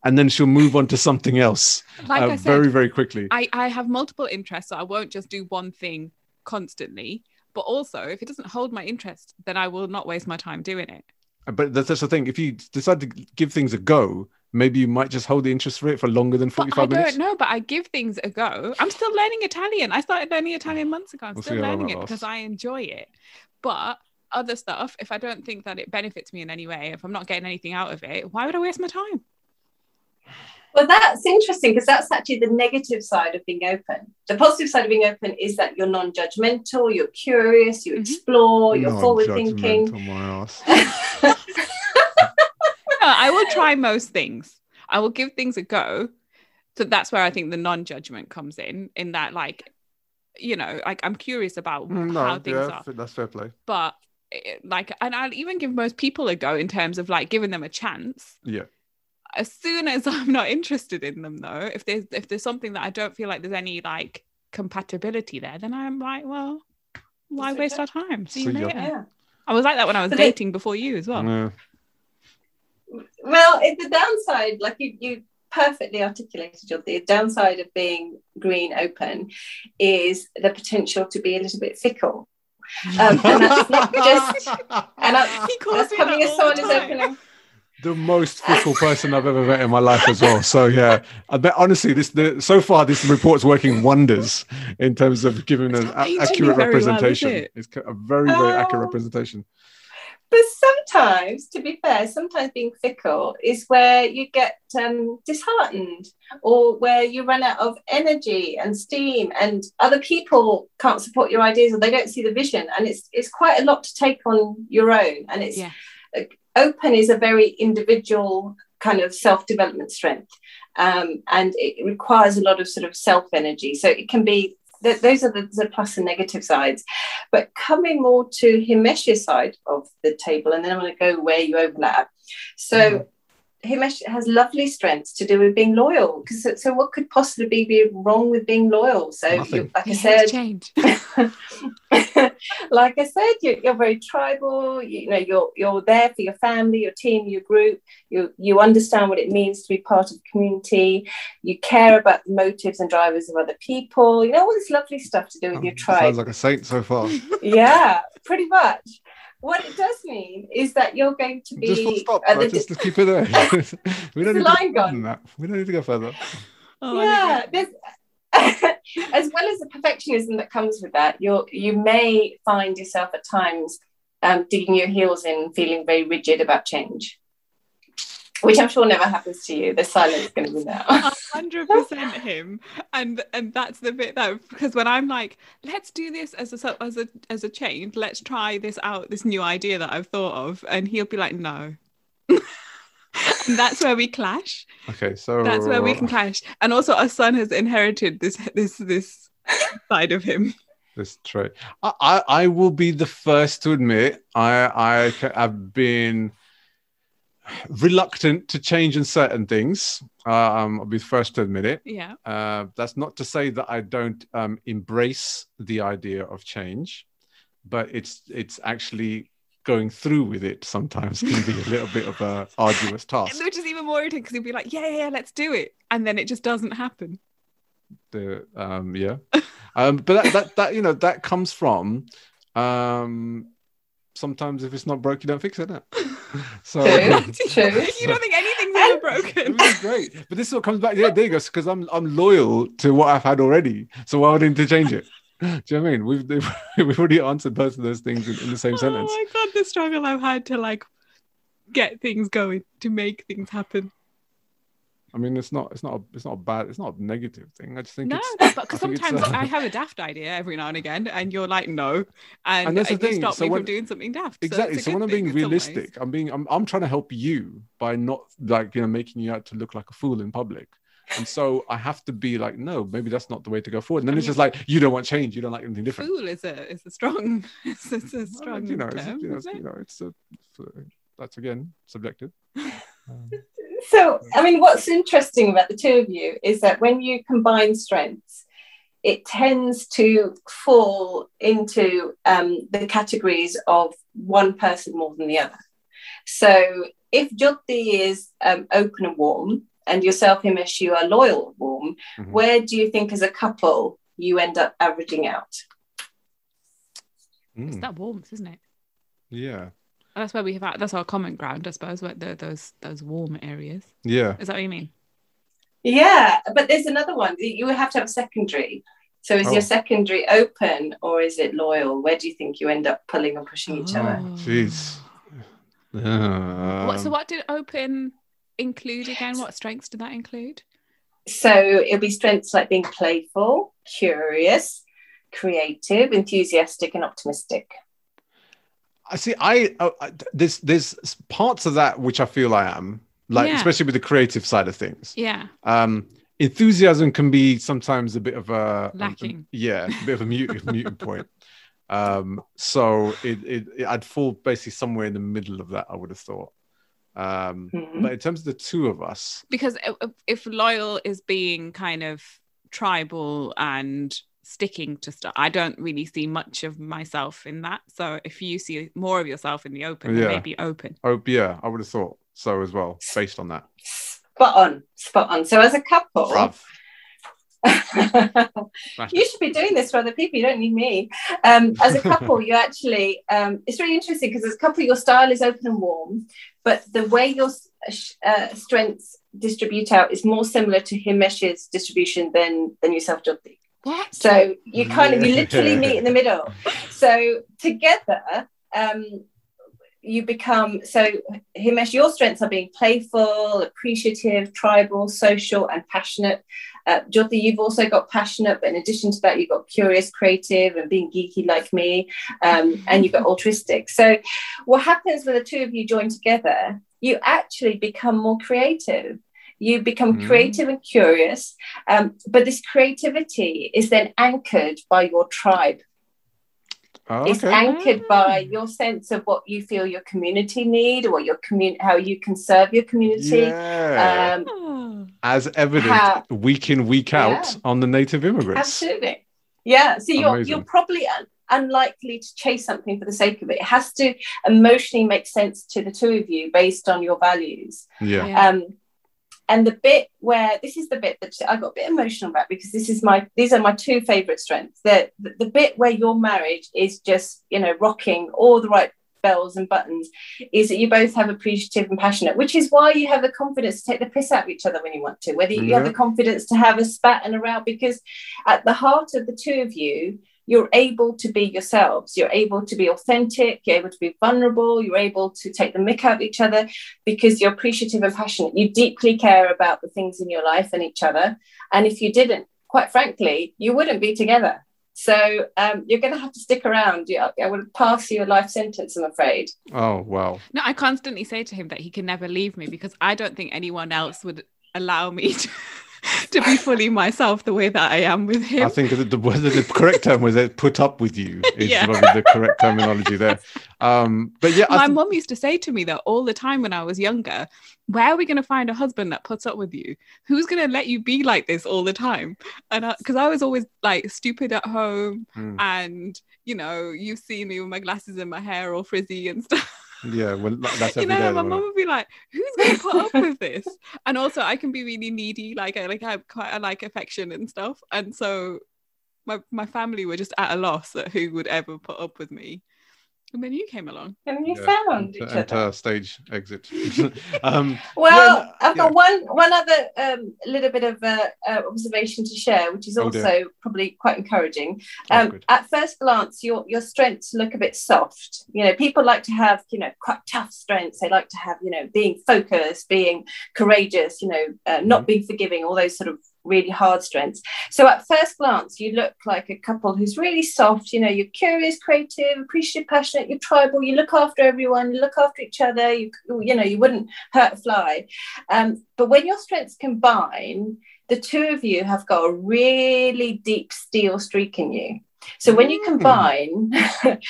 and then she'll move on to something else like uh, i said very, very quickly. I, I have multiple interests so i won't just do one thing constantly but also if it doesn't hold my interest then i will not waste my time doing it But that's, that's the thing. If you decide to give things a go, maybe you might just hold the interest for it for longer than but 45 I minutes. don't know, but I give things a go. I'm still learning Italian. I started learning Italian months ago. I'm We'll still see how long learning it because. I enjoy it. But other stuff, if I don't think that it benefits me in any way, if I'm not getting anything out of it, why would I waste my time? well that's interesting because that's actually the negative side of being open the positive side of being open is that you're non-judgmental you're curious you Mhm. explore you're forward thinking judgmental, my ass. No, I will try most things. I will give things a go. So that's where I think the non-judgment comes in, in that like, you know, like I'm curious about Mm, how things yeah, are. that's fair play. But Eh, like, and I'll even give most people a go in terms of like giving them a chance. Yeah. as soon as I'm not interested in them though, if there's if there's something that I don't feel like there's any like compatibility there, then I'm like, well, why That's waste okay. our time? See, See you ya. later. yeah I was like that when I was But it- dating before you as well. Yeah. well it's the downside like you you perfectly articulated your the downside of being green open is the potential to be a little bit fickle um, and that's not just and I, He calls that's me coming as someone the opening the most fickle person I've ever met in my life as well. So yeah, I bet honestly, this the, so far this report's working wonders in terms of giving an a- accurate very well, representation. it? it's a very very accurate Oh. representation. But sometimes, to be fair, sometimes being fickle is where you get um, disheartened or where you run out of energy and steam, and other people can't support your ideas or they don't see the vision. And it's it's quite a lot to take on your own. And it's Yeah. uh, open is a very individual kind of self development strength, um, and it requires a lot of sort of self energy. So it can be. Th- Those are the, the plus and negative sides. But coming more to Himesh's side of the table, and then I'm going to go where you overlap. So mm-hmm. Himesh has lovely strengths to do with being loyal. Because so, so what could possibly be wrong with being loyal? So, you, like I He hates said, change. like I said, you're, you're very tribal. You, know, you're you're there for your family, your team, your group. You you understand what it means to be part of the community. You care about the motives and drivers of other people. You know all this lovely stuff to do with your tribe. Sounds like a saint so far. yeah, pretty much. What it does mean is that you're going to be just stop. at right? just, just keep it there. we don't need to go further that. We don't need to go further. Oh, yeah, there's as well as the perfectionism that comes with that, you you may find yourself at times um, digging your heels in, feeling very rigid about change. Which I'm sure never happens to you. The silence is going to be now. hundred percent him, and and that's the bit that because when I'm like, let's do this as a as a as a change, let's try this out, this new idea that I've thought of, and he'll be like, no. and that's where we clash. Okay, so That's where we can clash, and also our son has inherited this this this side of him. this trait. I, I I will be the first to admit I I have been reluctant to change in certain things. Um, I'll be the first to admit it. Yeah. Uh, that's not to say that I don't um, embrace the idea of change, but it's it's actually going through with it sometimes can be a little bit of a arduous task. Which is even more irritating because he'll be like, yeah, yeah, yeah, let's do it. And then it just doesn't happen. The um, yeah, um, but that, that that you know that comes from um, sometimes if it's not broke, you don't fix it. Innit? So True. True. you don't think anything's ever broken. It was great. But this is what comes back. Yeah, there you go. Because I'm I'm loyal to what I've had already. So why would I need to change it? Do you know what I mean? We've we've already answered both of those things in, in the same oh sentence. Oh my god, the struggle I've had to like get things going, to make things happen. I mean, it's not it's not a, it's not a bad it's not a negative thing. I just think No, it's but 'cause I think it's, sometimes uh, I have a daft idea every now and again, and you're like, no, and, And that's the you thing, stop so me when- from doing something daft. Exactly. it's So, when I'm being in some ways. realistic, I'm being I'm I'm trying to help you by not like you know making you out to look like a fool in public. And so I have to be like, no, maybe that's not the way to go forward. And then I it's just like you don't want change, you don't like anything different. Fool is a is a strong, it's a, it's a strong you know, it's, you know, it? you know, it's a, it's a- that's again subjective. Um, So, I mean, what's interesting about the two of you is that when you combine strengths, it tends to fall into um, the categories of one person more than the other. So, if Jyoti is um, open and warm, and yourself, Himesh, you are loyal and warm, Mhm. where do you think, as a couple, you end up averaging out? It's mm, that warmth, isn't it? yeah, That's where we have that's our common ground, I suppose. Where the, those those warm areas. yeah. Is that what you mean? Yeah, but there's another one. You have to have a secondary. So, is Oh. your secondary open or is it loyal? Where do you think you end up pulling or pushing each other? Oh. Jeez. Yeah. What, so um, what did open include again? What strengths did that include? So it'll be strengths like being playful, curious, creative, enthusiastic, and optimistic. I see. I uh, uh, there's there's parts of that which I feel I am like, Yeah. especially with the creative side of things. Yeah. Um, enthusiasm can be sometimes a bit of a Lacking. yeah, a bit of a mute muting point. Um, so it, it, it I'd fall basically somewhere in the middle of that. I would have thought. Um, Mhm. but in terms of the two of us, Because if, if loyal is being kind of tribal and sticking to stuff, I don't really see much of myself in that. So if you see more of yourself in the open, then Yeah. maybe open. oh yeah, I would have thought so as well, based on that. Spot on, spot on. So as a couple, Bruv. you should be doing this for other people. You don't need me. Um, as a couple, you actually, um, it's really interesting because as a couple, your style is open and warm, but the way your uh, strengths distribute out is more similar to Himesh's distribution than than yourself, Jyoti. So you kind of you literally meet in the middle. So together, um, you become so Himesh. Your strengths are being playful, appreciative, tribal, social, and passionate. Uh, Jyoti, you've also got passionate, but in addition to that, you've got curious, creative, and being geeky like me, um, and you've got altruistic. So, what happens when the two of you join together? You actually become more creative. You become Mm. creative and curious, um, but this creativity is then anchored by your tribe. Oh, It's okay. anchored by Ah. your sense of what you feel your community need, or your community, how you can serve your community. Yeah. Um, Oh. As evident how- week in, week out Yeah. on the native immigrants. absolutely, yeah. So you're Amazing. you're probably un- unlikely to chase something for the sake of it. It has to emotionally make sense to the two of you based on your values. Yeah. Yeah. Um, and the bit where this is the bit that I got a bit emotional about because this is my these are my two favorite strengths. The, the the bit where your marriage is just you know rocking all the right bells and buttons is that you both have appreciative and passionate, which is why you have the confidence to take the piss out of each other when you want to. Whether you have the confidence to have a spat and a row, because at the heart of the two of you, you're able to be yourselves. You're able to be authentic. You're able to be vulnerable. You're able to take the mick out of each other because you're appreciative and passionate. You deeply care about the things in your life and each other. And if you didn't, quite frankly, you wouldn't be together. So um, you're going to have to stick around. I would pass you a life sentence, I'm afraid. Oh, wow. No, I constantly say to him that he can never leave me because I don't think anyone else would allow me to to be fully myself the way that I am with him. I think the, the, the correct term was put up with you is yeah. probably the correct terminology there. Um, but yeah, my th- mum used to say to me that all the time when I was younger. Where are we going to find a husband that puts up with you? Who's going to let you be like this all the time? And because I, I, was always like stupid at home, mm. and you know, you've seen me with my glasses and my hair all frizzy and stuff. Yeah, well, that's you know, day, my mom would be like, "Who's going to put up with this?" And also, I can be really needy. Like, I like I have quite a like affection and stuff, and so my my family were just at a loss at who would ever put up with me. And then you came along. And you yeah, found each other. stage exit. um, well, yeah, I've got one one other um, little bit of uh, uh, observation to share, which is oh, also oh probably quite encouraging. Oh, um, oh, at first glance, your your strengths look a bit soft. You know, people like to have you know quite tough strengths. They like to have you know being focused, being courageous. You know, uh, not mm-hmm. being forgiving. All those sort of really hard strengths. So at first glance, you look like a couple who's really soft. You know, you're curious, creative, appreciative, passionate. You're tribal. You look after everyone. You look after each other. You you know, you wouldn't hurt a fly. Um, but when your strengths combine, the two of you have got a really deep steel streak in you. So when you mm. combine,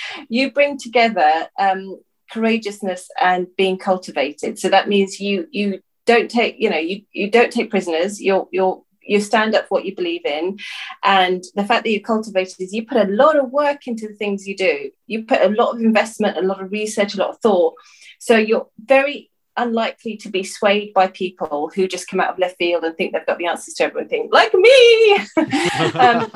you bring together um, courageousness and being cultivated. So that means you you don't take you know you you don't take prisoners. You're you're you stand up for what you believe in. And the fact that you cultivate is you put a lot of work into the things you do. You put a lot of investment a lot of research a lot of thought. So you're very unlikely to be swayed by people who just come out of left field and think they've got the answers to everything like me. Um,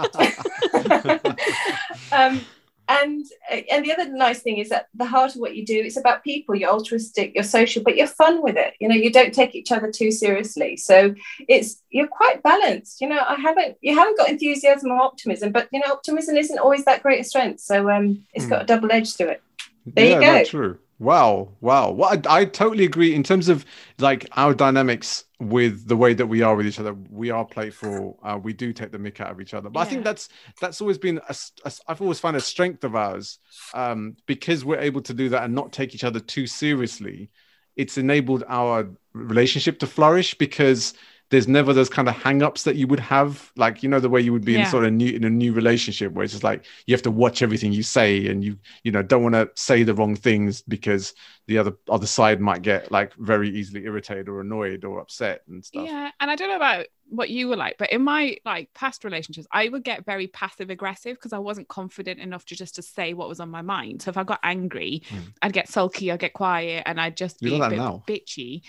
um, and and the other nice thing is that the heart of what you do it's about people. You're altruistic you're social but you're fun with it. You know you don't take each other too seriously. So it's you're quite balanced. You know i haven't you haven't got enthusiasm or optimism but you know optimism isn't always that great a strength. So um it's hmm. got a double edge to it. There yeah, you go. true Wow, wow. Well, I, I, totally agree in terms of like our dynamics with the way that we are with each other. We are playful. Uh, we do take the mick out of each other. But yeah. I think that's that's always been a, a, I've always found a strength of ours um, because we're able to do that and not take each other too seriously. It's enabled our relationship to flourish because there's never those kind of hang-ups that you would have like you know the way you would be yeah. in sort of new in a new relationship where it's just like you have to watch everything you say and you you know don't want to say the wrong things because the other other side might get like very easily irritated or annoyed or upset and stuff yeah and i don't know about what you were like but in my like past relationships i would get very passive aggressive because i wasn't confident enough to just to say what was on my mind so if i got angry mm. i'd get sulky i'd get quiet and i'd just you be a bit now. bitchy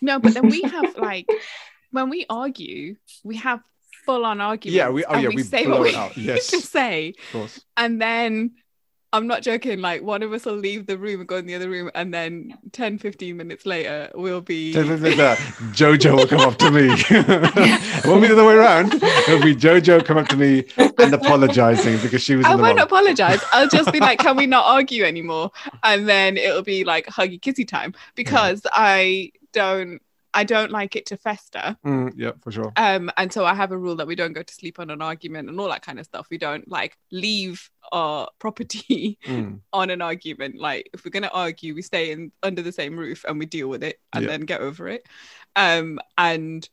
no but then we have like when we argue, we have full on arguments. Yeah, we oh yeah, we, we say what we out. Yes. to say. Of course. And then I'm not joking, like one of us will leave the room and go in the other room, and then 10, 15 minutes later, we'll be. Jojo will come up to me. it won't be the other way around. It'll be Jojo come up to me and apologizing because she was. I won't apologize. I'll just be like, can we not argue anymore? And then it'll be like huggy kissy time because yeah. I don't I don't like it to fester. Mm, yeah, for sure. Um, and so I have a rule that we don't go to sleep on an argument and all that kind of stuff. We don't like leave our property mm. on an argument. Like if we're gonna argue, we stay in under the same roof and we deal with it and yeah. then get over it. Um, and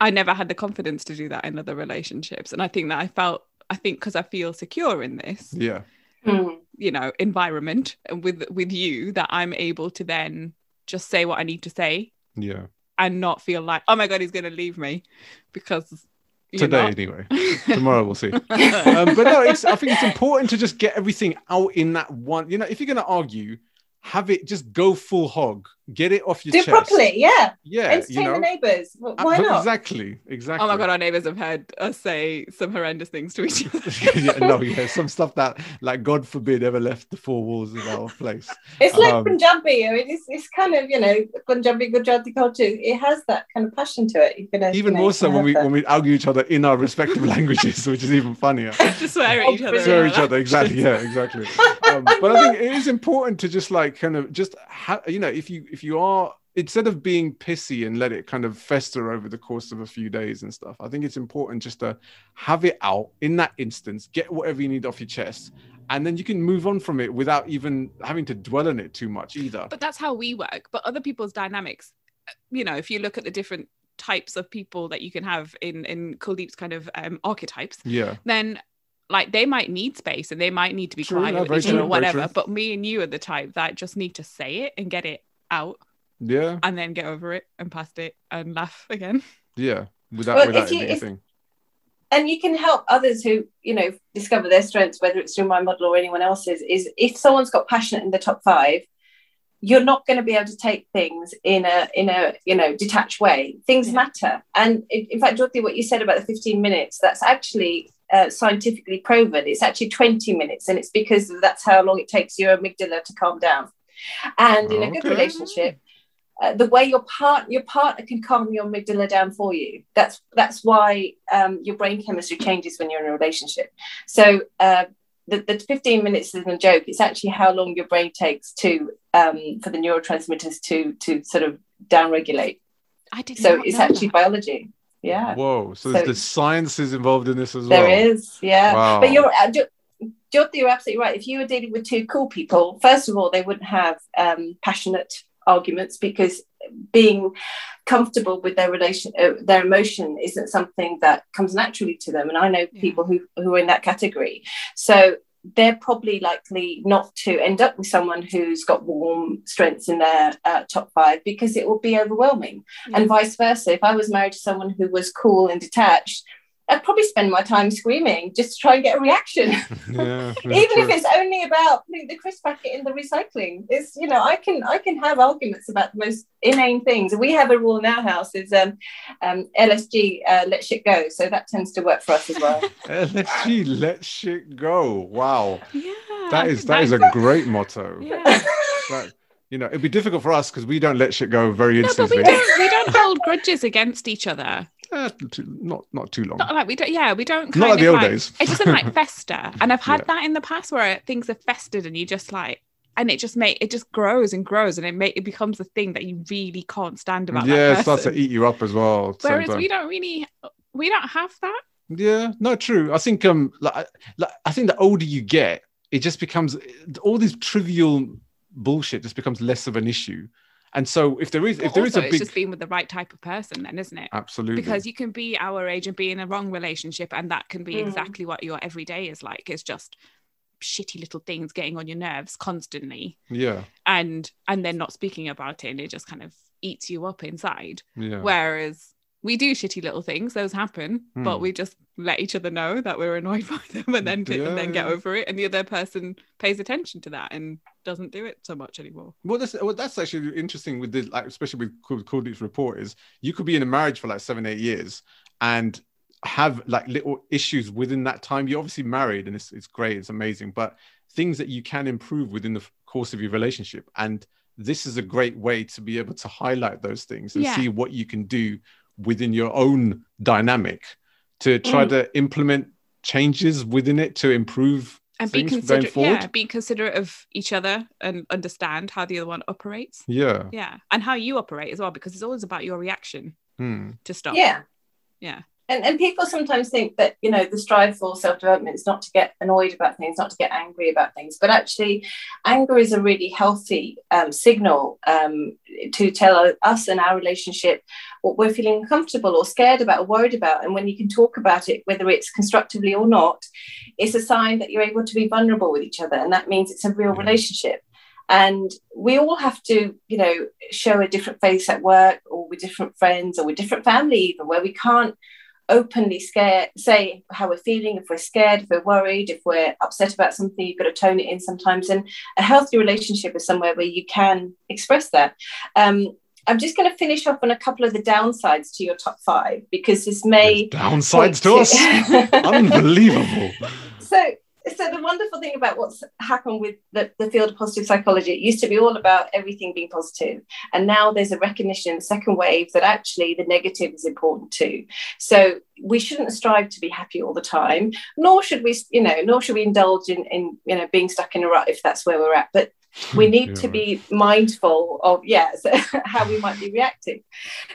I never had the confidence to do that in other relationships, and I think that I felt, I think, because I feel secure in this. Yeah. Mm. You know, environment with with you that I'm able to then just say what I need to say. Yeah and not feel like, oh my god, he's gonna leave me because today not. anyway. Tomorrow we'll see. um, but no, it's I think it's important to just get everything out in that one. You know, if you're gonna argue, have it just go full hog, get it off your Do chest. properly, yeah. Yeah, Entertain you know. the neighbours. Wh- Uh, Why not? Exactly, exactly. Oh my god, our neighbors have heard us say some horrendous things to each other. yeah, no, yeah, some stuff that, like, God forbid, ever left the four walls of our place. It's like Um, Punjabi. I mean, it's, it's kind of you know Punjabi Gujarati culture. It has that kind of passion to it. You can, Even you know, more so when we that. when we argue each other in our respective languages, which is even funnier. Just swear at each other. Swear at each other, exactly. Yeah, exactly. Um, but I think it is important to just like kind of just ha- you know if you if you are instead of being pissy and let it kind of fester over the course of a few days and stuff, I think it's important just to have it out in that instance, get whatever you need off your chest, and then you can move on from it without even having to dwell on it too much either. But that's how we work. But other people's dynamics, you know, if you look at the different types of people that you can have in in Kuldeep's kind of um, archetypes, Yeah, then like they might need space and they might need to be True, quiet no, with very each other true, or whatever. But me and you are the type that just need to say it and get it out yeah, and then get over it and past it and laugh again. yeah. Without Well, without if it you- being if- and you can help others who you know discover their strengths whether it's through my model or anyone else's is if someone's got passion in the top five you're not going to be able to take things in a in a you know detached way things Yeah. matter and in, in fact Dorothy, what you said about the 15 minutes that's actually uh, scientifically proven it's actually 20 minutes and it's because that's how long it takes your amygdala to calm down and in a good relationship uh, the way your part your partner can calm your amygdala down for you. That's that's why um, your brain chemistry changes when you're in a relationship. So uh, the, the 15 minutes isn't a joke. It's actually how long your brain takes to um, for the neurotransmitters to to sort of downregulate. I did So not it's know actually that. biology. Yeah, Whoa! So, So- there's the sciences involved in this as well. there is. Yeah, Wow. but you're. Uh, Jo- you're absolutely right. If you were dealing with two cool people, first of all, they wouldn't have um, passionate arguments because being comfortable with their relation, uh, their emotion, isn't something that comes naturally to them. And I know Yeah. people who who are in that category, so they're probably likely not to end up with someone who's got warm strengths in their uh, top five because it will be overwhelming, Yeah. and vice versa. If I was married to someone who was cool and detached. I'd probably spend my time screaming just to try and get a reaction Yeah, even if it's only about putting the crisp packet in the recycling it's you know i can i can have arguments about the most inane things we have a rule in our house is um, um lsg uh, let shit go so that tends to work for us as well LSG, let shit go. Wow, Yeah, that I is think that is a great motto. yeah. That- you know, it'd be difficult for us because we don't let shit go very No, but we don't we don't hold grudges against each other. Eh, too- not not too long. Not like we don't. Yeah, we don't. Kind Not like of the old like, days. It doesn't like fester, and I've had Yeah. that in the past where things have festered, and you just like, and it just make it just grows and grows, and it make it becomes a thing that you really can't stand about. yeah, it starts to eat you up as well. at the same Whereas we don't really, we don't have that. Yeah, no, true. I think um, like, like I think the older you get, it just becomes all these trivial bullshit just becomes less of an issue. And so if there is if But there is also, a it's just being with the right type of person, then, isn't it? absolutely Because you can be our age and be in a wrong relationship, and that can be Mm. exactly what your everyday is like. It's just shitty little things getting on your nerves constantly, yeah and and then not speaking about it, and it just kind of eats you up inside. yeah Whereas we do shitty little things; those happen, but Hmm. we just let each other know that we're annoyed by them, and then and then get over it. And the other person pays attention to that and doesn't do it so much anymore. Well, that's well, that's actually interesting with the like, especially with Kuldeep's report is you could be in a marriage for like seven, eight years and have like little issues within that time. You're obviously married and it's it's great, it's amazing, but things that you can improve within the course of your relationship. And this is a great way to be able to highlight those things and Yeah. see what you can do within your own dynamic to try Mm. to implement changes within it to improve And be considerate, yeah, be considerate of each other and understand how the other one operates. Yeah. Yeah, and how you operate as well, because it's always about your reaction Hmm. to stuff. yeah Yeah. And, and people sometimes think that you know the strive for self-development is not to get annoyed about things not to get angry about things. But actually anger is a really healthy um, signal um, to tell us and our relationship what we're feeling uncomfortable or scared about or worried about. And when you can talk about it whether it's constructively or not it's a sign that you're able to be vulnerable with each other. And that means it's a real Yeah. relationship. And we all have to you know show a different face at work or with different friends or with different family even where we can't openly scared, say how we're feeling, if we're scared, if we're worried, if we're upset about something, you've got to tone it in sometimes. And a healthy relationship is somewhere where you can express that. Um, I'm just going to finish off on a couple of the downsides to your top five because this may There's downsides to us. Unbelievable. so so the wonderful thing about what's happened with the, the field of positive psychology it used to be all about everything being positive. And now there's a recognition the second wave that actually the negative is important too. So we shouldn't strive to be happy all the time nor should we you know nor should we indulge in, in you know being stuck in a rut if that's where we're at. But we need to be mindful of yes how we might be reacting.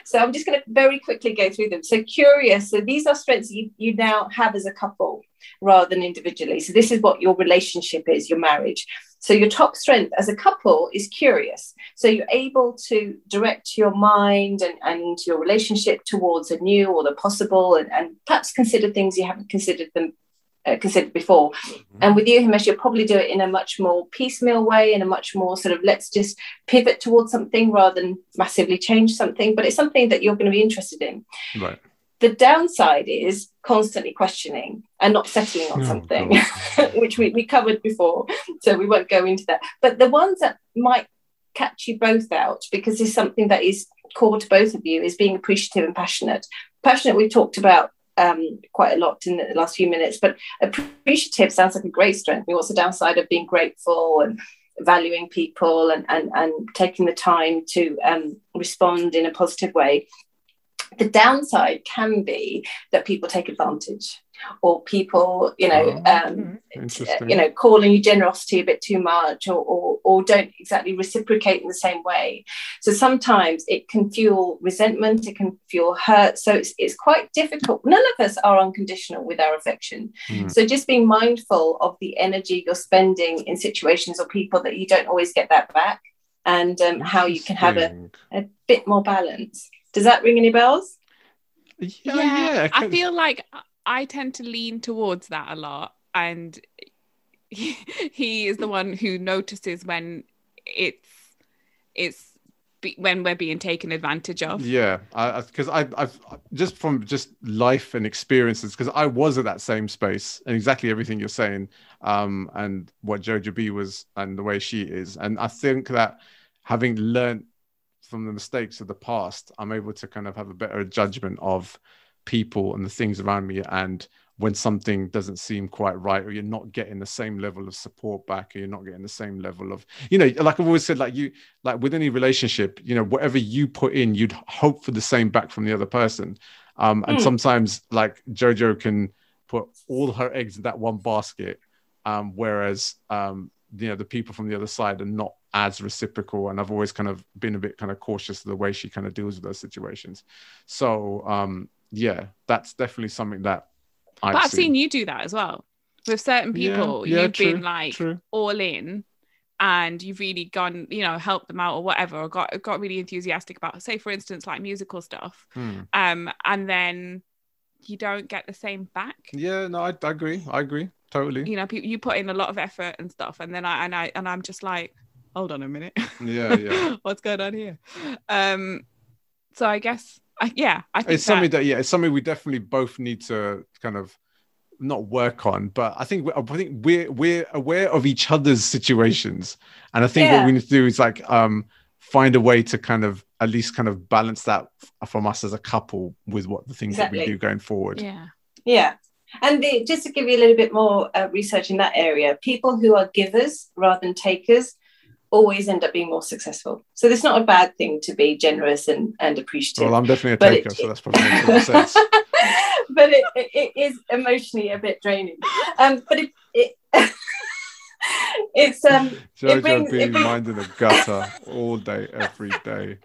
So i'm just going to very quickly go through them. So curious so these are strengths you, you now have as a couple rather than individually so this is what your relationship is your marriage so your top strength as a couple is curious so you're able to direct your mind and, and your relationship towards the new or the possible and, and perhaps consider things you haven't considered them uh, considered before. Mm-hmm. And with you, Himesh, you'll probably do it in a much more piecemeal way, in a much more sort of let's just pivot towards something rather than massively change something. But it's something that you're going to be interested in. Right. The downside is constantly questioning and not settling on oh, something, which we, we covered before. So we won't go into that. But the ones that might catch you both out, because it's something that is core to both of you, is being appreciative and passionate. Passionate, we've talked about um, quite a lot in the last few minutes. But appreciative sounds like a great strength. what's the downside of being grateful and valuing people and, and, and taking the time to um, respond in a positive way? The downside can be that people take advantage or people, you know, oh, um, you know, calling you generosity a bit too much, or, or, or don't exactly reciprocate in the same way. So sometimes it can fuel resentment, it can fuel hurt. So it's it's quite difficult. None of us are unconditional with our affection. Mm. So just being mindful of the energy you're spending in situations or people that you don't always get that back, and um, how you can have a, a bit more balance. Does that ring any bells? Yeah, yeah I feel like I tend to lean towards that a lot, and he, he is the one who notices when it's it's be, when we're being taken advantage of. Yeah, because I, I, have just from just life and experiences, because I was at that same space and exactly everything you're saying, um, and what Jojo B was and the way she is, and I think that having learned from the mistakes of the past, I'm able to kind of have a better judgment of people and the things around me and when something doesn't seem quite right or you're not getting the same level of support back or you're not getting the same level of you know like i've always said like you like with any relationship you know whatever you put in you'd hope for the same back from the other person um and mm. sometimes like jojo can put all her eggs in that one basket um whereas um you know the people from the other side are not as reciprocal and i've always kind of been a bit kind of cautious of the way she kind of deals with those situations so um yeah, that's definitely something that I've, but I've seen. seen. you do that as well with certain people. Yeah, yeah, you've true, been like true. all in, and you've really gone, you know, helped them out or whatever, or got got really enthusiastic about, say, for instance, like musical stuff. Hmm. Um, and then you don't get the same back. Yeah, no, I, I agree. I agree totally. You know, you put in a lot of effort and stuff, and then I and I and I'm just like, hold on a minute. Yeah, yeah. What's going on here? Um, so I guess I, yeah, I think it's that... something that yeah, it's something we definitely both need to kind of not work on, but I think I think we're we're aware of each other's situations, and I think yeah. what we need to do is like um find a way to kind of at least kind of balance that from us as a couple with what the things exactly. that we do going forward. Yeah, yeah. And the, just to give you a little bit more uh, research in that area, people who are givers rather than takers always end up being more successful. So it's not a bad thing to be generous and, and appreciative. Well, I'm definitely a taker, it, so that's probably makes more sense. but it, it is emotionally a bit draining. Um, but it, it it's um Jojo it brings, being brings... mind in the gutter all day, every day.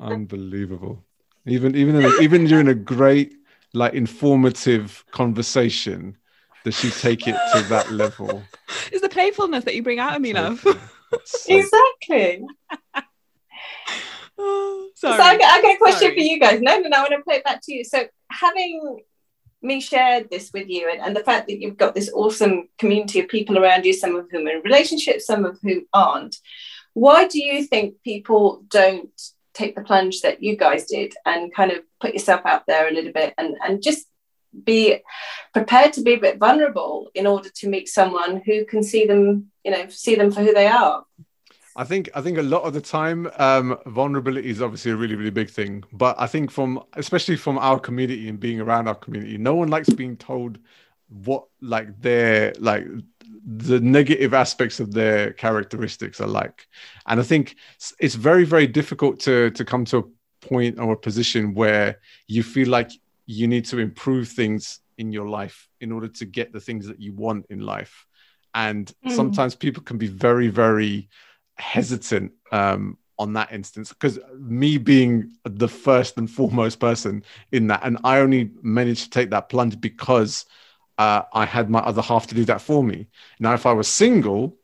Unbelievable. Even even a, even during a great like informative conversation, does she take it to that level? It's the playfulness that you bring out of me, love. Exactly. oh, sorry. So I got, I got a question sorry. for you guys. No, no, no. I want to play it back to you. So having me shared this with you and, and the fact that you've got this awesome community of people around you, some of whom are in relationships, some of whom aren't. Why do you think people don't take the plunge that you guys did and kind of put yourself out there a little bit and and just be prepared to be a bit vulnerable in order to meet someone who can see them you know see them for who they are. I think I think a lot of the time um, vulnerability is obviously a really really big thing, but I think from especially from our community and being around our community, no one likes being told what like their like the negative aspects of their characteristics are like, and I think it's very very difficult to to come to a point or a position where you feel like you need to improve things in your life in order to get the things that you want in life, and Mm. sometimes people can be very very hesitant um, on that instance because me being the first and foremost person in that, and I only managed to take that plunge because uh, I had my other half to do that for me. Now, if I was single,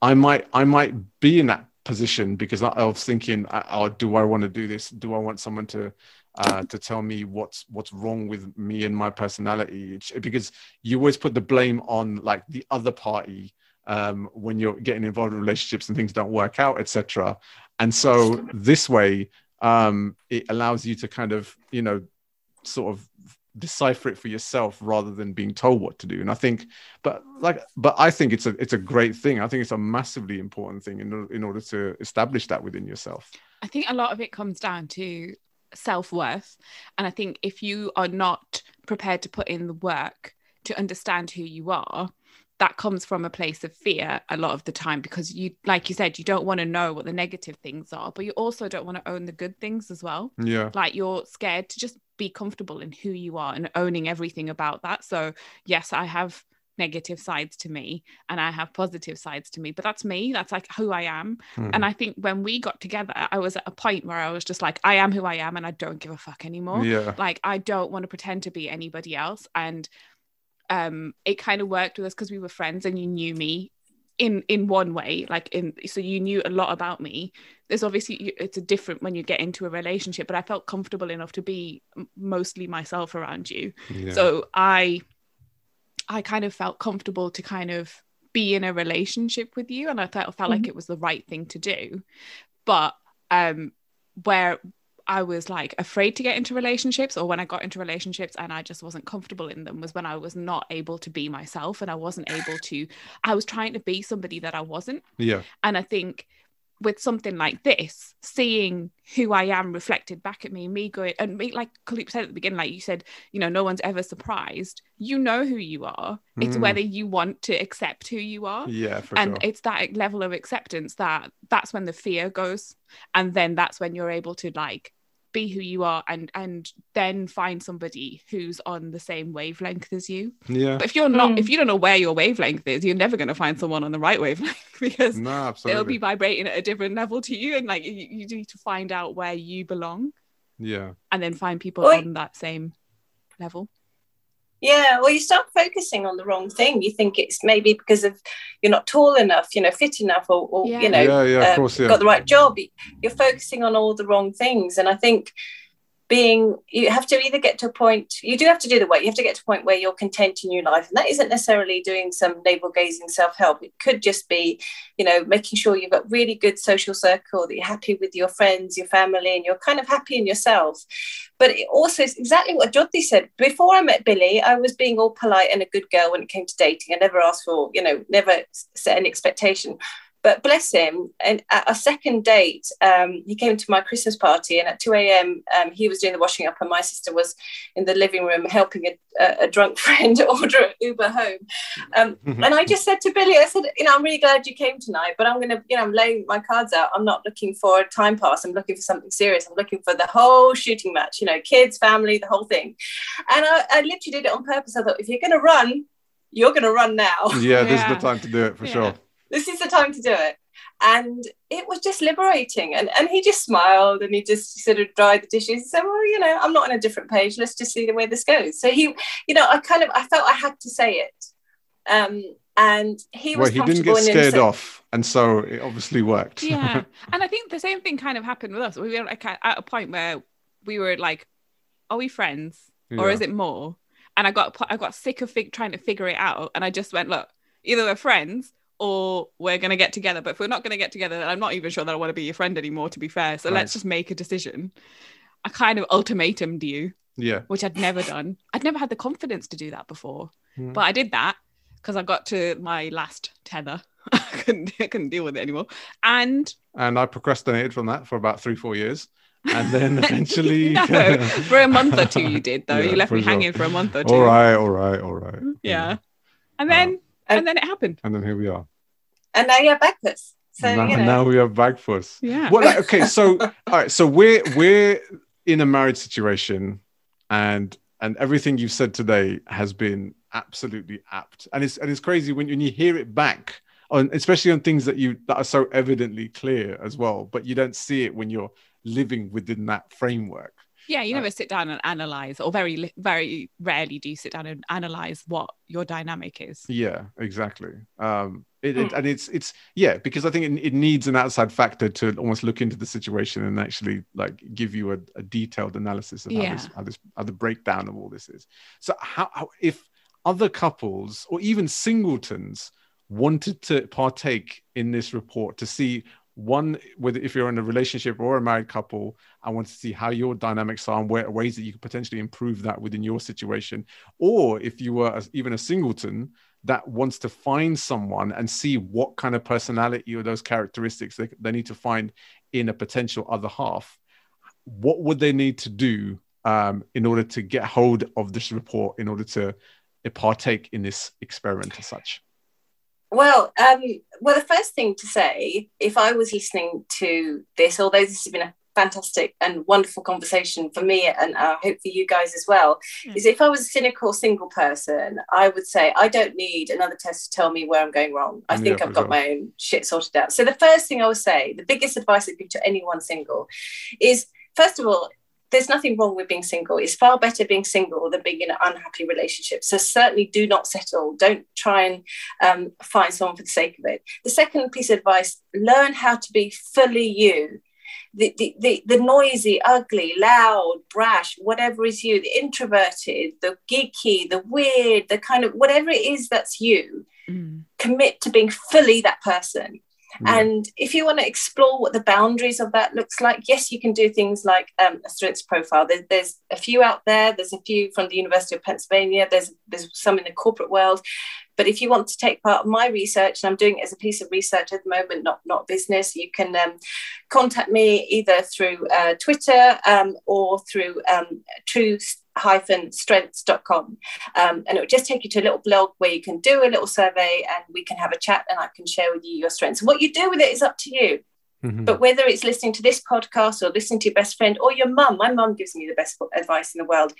I might I might be in that position because I, was thinking, uh, oh, do I want to do this? Do I want someone to uh, to tell me what's what's wrong with me and my personality? Because you always put the blame on like the other party um, when you're getting involved in relationships and things don't work out, etc. And so this way, um, it allows you to kind of, you know, sort of decipher it for yourself rather than being told what to do. And I think, but like, but I think it's a it's a great thing. I think it's a massively important thing in in order to establish that within yourself. I think a lot of it comes down to self worth. And I think if you are not prepared to put in the work to understand who you are, that comes from a place of fear a lot of the time because you, like you said, you don't want to know what the negative things are, but you also don't want to own the good things as well. Yeah. Like you're scared to just be comfortable in who you are and owning everything about that. So, yes, I have negative sides to me and I have positive sides to me, but that's me. That's like who I am. Mhm. And I think when we got together, I was at a point where I was just like, I am who I am and I don't give a fuck anymore. yeah. Like I don't want to pretend to be anybody else. And um it kind of worked with us because we were friends and you knew me in in one way like in so you knew a lot about me there's obviously it's a different when you get into a relationship but i felt comfortable enough to be mostly myself around you yeah. so i i kind of felt comfortable to kind of be in a relationship with you and i felt, felt like Mhm. it was the right thing to do but um where i was like afraid to get into relationships or when i got into relationships and i just wasn't comfortable in them was when i was not able to be myself and i wasn't able to i was trying to be somebody that i wasn't yeah. and I think with something like this, seeing who I am reflected back at me, me going and me like Kuldeep said at the beginning, like you said, you know, no one's ever surprised. You know who you are. It's Mm. whether you want to accept who you are. Yeah, for and sure. it's that level of acceptance that that's when the fear goes. And then that's when you're able to like be who you are and and then find somebody who's on the same wavelength as you. yeah. But if you're not, Mm. if you don't know where your wavelength is, you're never going to find someone on the right wavelength because No, they'll be vibrating at a different level to you and like you, you need to find out where you belong yeah. and then find people Oi. on that same level Yeah, well, you start focusing on the wrong thing. You think it's maybe because of you're not tall enough, you know, fit enough, or, or Yeah. you know, yeah, yeah, of um, course, yeah. got the right job. You're focusing on all the wrong things, and I think being you have to either get to a point you do have to do the work you have to get to a point where you're content in your life and that isn't necessarily doing some navel gazing self-help. It could just be you know making sure you've got really good social circle that you're happy with your friends your family and you're kind of happy in yourself. But it also is exactly what Jyoti said. Before I met Billy I was being all polite and a good girl when it came to dating. I never asked for you know never set an expectation but bless him, and at a second date, um, he came to my Christmas party, and at 2 a.m., um, he was doing the washing up, and my sister was in the living room helping a, a, a drunk friend order an Uber home. Um, and I just said to Billy, I said, you know, I'm really glad you came tonight, but I'm going to, you know, I'm laying my cards out. I'm not looking for a time pass. I'm looking for something serious. I'm looking for the whole shooting match, you know, kids, family, the whole thing. And I, I literally did it on purpose. I thought, if you're going to run, you're going to run now. yeah, this is the time to do it for Yeah. sure. This is the time to do it. And it was just liberating. And and he just smiled and he just sort of dried the dishes and said well you know i'm not on a different page. Let's just see the way this goes. So he you know i kind of i felt i had to say it. Um and he was Well, he didn't get scared off, and so it obviously worked. yeah. And i think the same thing kind of happened with us. We were like at at a point where we were like are we friends or Yeah. is it more? And i got i got sick of fig- trying to figure it out. And i just went look either we're friends or we're going to get together. But if we're not going to get together, then I'm not even sure that I want to be your friend anymore, to be fair. So Right. let's just make a decision. I kind of ultimatumed you, Yeah. which I'd never done. I'd never had the confidence to do that before. Hmm. But I did that because I got to my last tether. I couldn't, I couldn't deal with it anymore. And And I procrastinated from that for about three, four years. And then eventually. no, for a month or two you did though. Yeah, you left me sure. hanging for a month or two. all right, all right, all right. Yeah. And then Uh, and then it happened. And then here we are. And now you're backwards. So now, you know. now we have Bagfuss. Yeah. Well, like, okay, so all right, so we're we're in a marriage situation, and and everything you've said today has been absolutely apt, and it's and it's crazy when, when you hear it back on, especially on things that you that are so evidently clear as well, but you don't see it when you're living within that framework. Yeah, you Right. never sit down and analyze, or very very rarely do you sit down and analyze what your dynamic is. Yeah, exactly. Um, it, it, hmm. and it's it's yeah because I think it, it needs an outside factor to almost look into the situation and actually like give you a, a detailed analysis of how this how this how the breakdown of all this is. So how, how if other couples or even singletons wanted to partake in this report to see one whether if you're in a relationship or a married couple i want to see how your dynamics are and where ways that you could potentially improve that within your situation. Or if you were even a singleton that wants to find someone and see what kind of personality or those characteristics they, they need to find in a potential other half what would they need to do um, in order to get hold of this report in order to uh, partake in this experiment as such? Well, um, well, the first thing to say, if I was listening to this, although this has been a fantastic and wonderful conversation for me and I hope for you guys as well, Yeah. is if I was a cynical single person, I would say I don't need another test to tell me where I'm going wrong. I think for I've got sure. my own shit sorted out. So the first thing I would say, the biggest advice I'd give to anyone single, is first of all. There's nothing wrong with being single. It's far better being single than being in an unhappy relationship. So certainly do not settle. Don't try and um, find someone for the sake of it. The second piece of advice: learn how to be fully you. The, the, the, the noisy, ugly, loud, brash, whatever is you, the introverted, the geeky, the weird, the kind of whatever it is that's you, Mm. commit to being fully that person. Yeah. And if you want to explore what the boundaries of that looks like, yes, you can do things like um, a strengths profile. There's, there's a few out there. There's a few from the University of Pennsylvania. There's there's some in the corporate world. But if you want to take part of my research, and I'm doing it as a piece of research at the moment, not not business, you can um, contact me either through uh, Twitter um, or through um, true-strengths.com. Um, and it will just take you to a little blog where you can do a little survey and we can have a chat and I can share with you your strengths. What you do with it is up to you. Mhm. But whether it's listening to this podcast or listening to your best friend or your mum, my mum gives me the best advice in the world.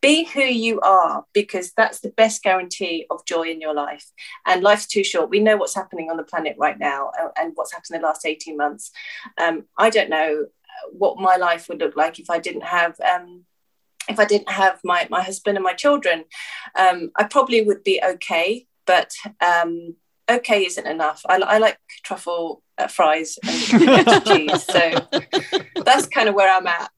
Be who you are because that's the best guarantee of joy in your life. And life's too short. We know what's happening on the planet right now uh, and what's happened in the last 18 months. Um, I don't know what my life would look like if I didn't have. Um, if I didn't have my, my husband and my children, um, I probably would be okay, but um, okay isn't enough. I, I like truffle uh, fries and cheese, so that's kind of where I'm at.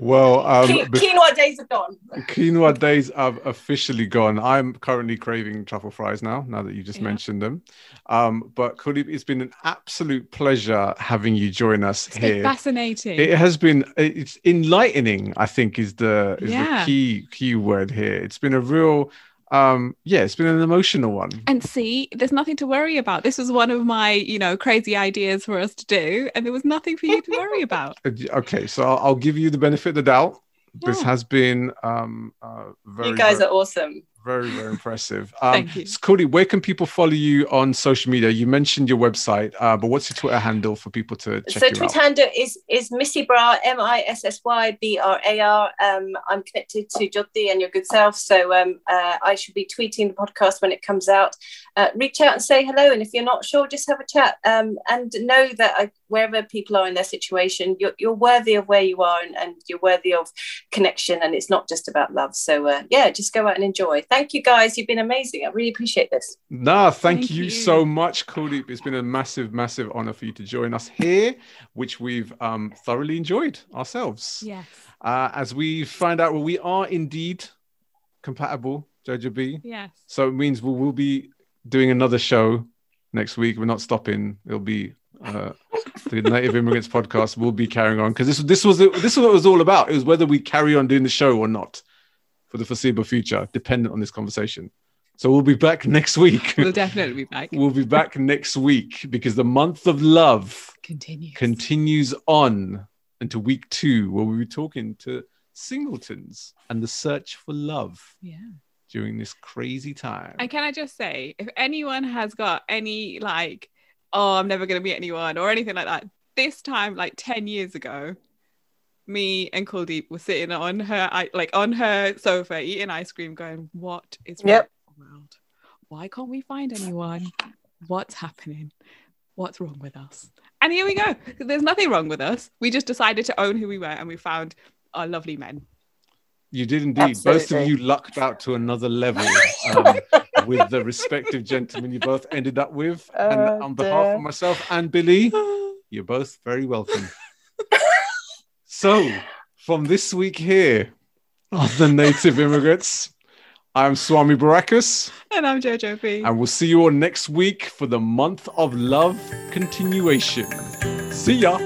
Well um Qui- quinoa days are gone. quinoa days have officially gone i'm currently craving truffle fries now now that you just Yeah. mentioned them um but Kuldeep, it's been an absolute pleasure having you join us It's here fascinating. It has been it's enlightening, I think is the is Yeah. the key key word here. It's been a real um yeah, it's been an emotional one. and see, there's nothing to worry about. This was one of my, you know, crazy ideas for us to do, and there was nothing for you to worry about. Uh, Okay, so I'll, I'll give you the benefit of the doubt. This has been um uh very you guys very, are awesome. Very very impressive. Um Thank you. so Kuldeep, where can people follow you on social media? You mentioned your website, uh, but what's your Twitter handle for people to check so you Twitter out? handle is is Missy Brar M I S S Y B R A R. Um, I'm connected to Jyoti and your good self, so um, uh, I should be tweeting the podcast when it comes out. Uh, reach out and say hello, and if you're not sure, just have a chat. Um, and know that I, wherever people are in their situation, you're, you're worthy of where you are, and, and you're worthy of connection, and it's not just about love. So uh, yeah, just go out and enjoy. Thank you guys, you've been amazing. I really appreciate this. Nah, thank, Thank you, you. so much, Kuldeep. It's been a massive, massive honor for you to join us here, which we've um, thoroughly enjoyed ourselves. Yes. Uh, as we find out, well, we are indeed compatible, Jojo B. Yes. So it means we will be doing another show next week. We're not stopping. It'll be uh, the Native Immigrants podcast. We'll be carrying on because this this was this is what it was all about. It was whether we carry on doing the show or not for the foreseeable future, dependent on this conversation. So we'll be back next week. We'll definitely be back. we'll be back next week because the month of love Continue. continues on into week two, where we'll be talking to singletons and the search for love yeah. During this crazy time. And can I just say, if anyone has got any like, oh, I'm never gonna meet anyone or anything like that, this time, like 10 years ago, me and Kuldeep were sitting on her like on her sofa eating ice cream, going, What is wrong Yep. with the world? Why can't we find anyone? What's happening? What's wrong with us? And here we go. There's nothing wrong with us. We just decided to own who we were and we found our lovely men. You did indeed. Both of you lucked out to another level um, with the respective gentlemen you both ended up with. and Oh, on behalf dear. of myself and Billy, you're both very welcome. so, from this week here on the Native Immigrants, I'm Swami Barakas, And I'm Jojo B. and we'll see you all next week for the month of love continuation. See ya.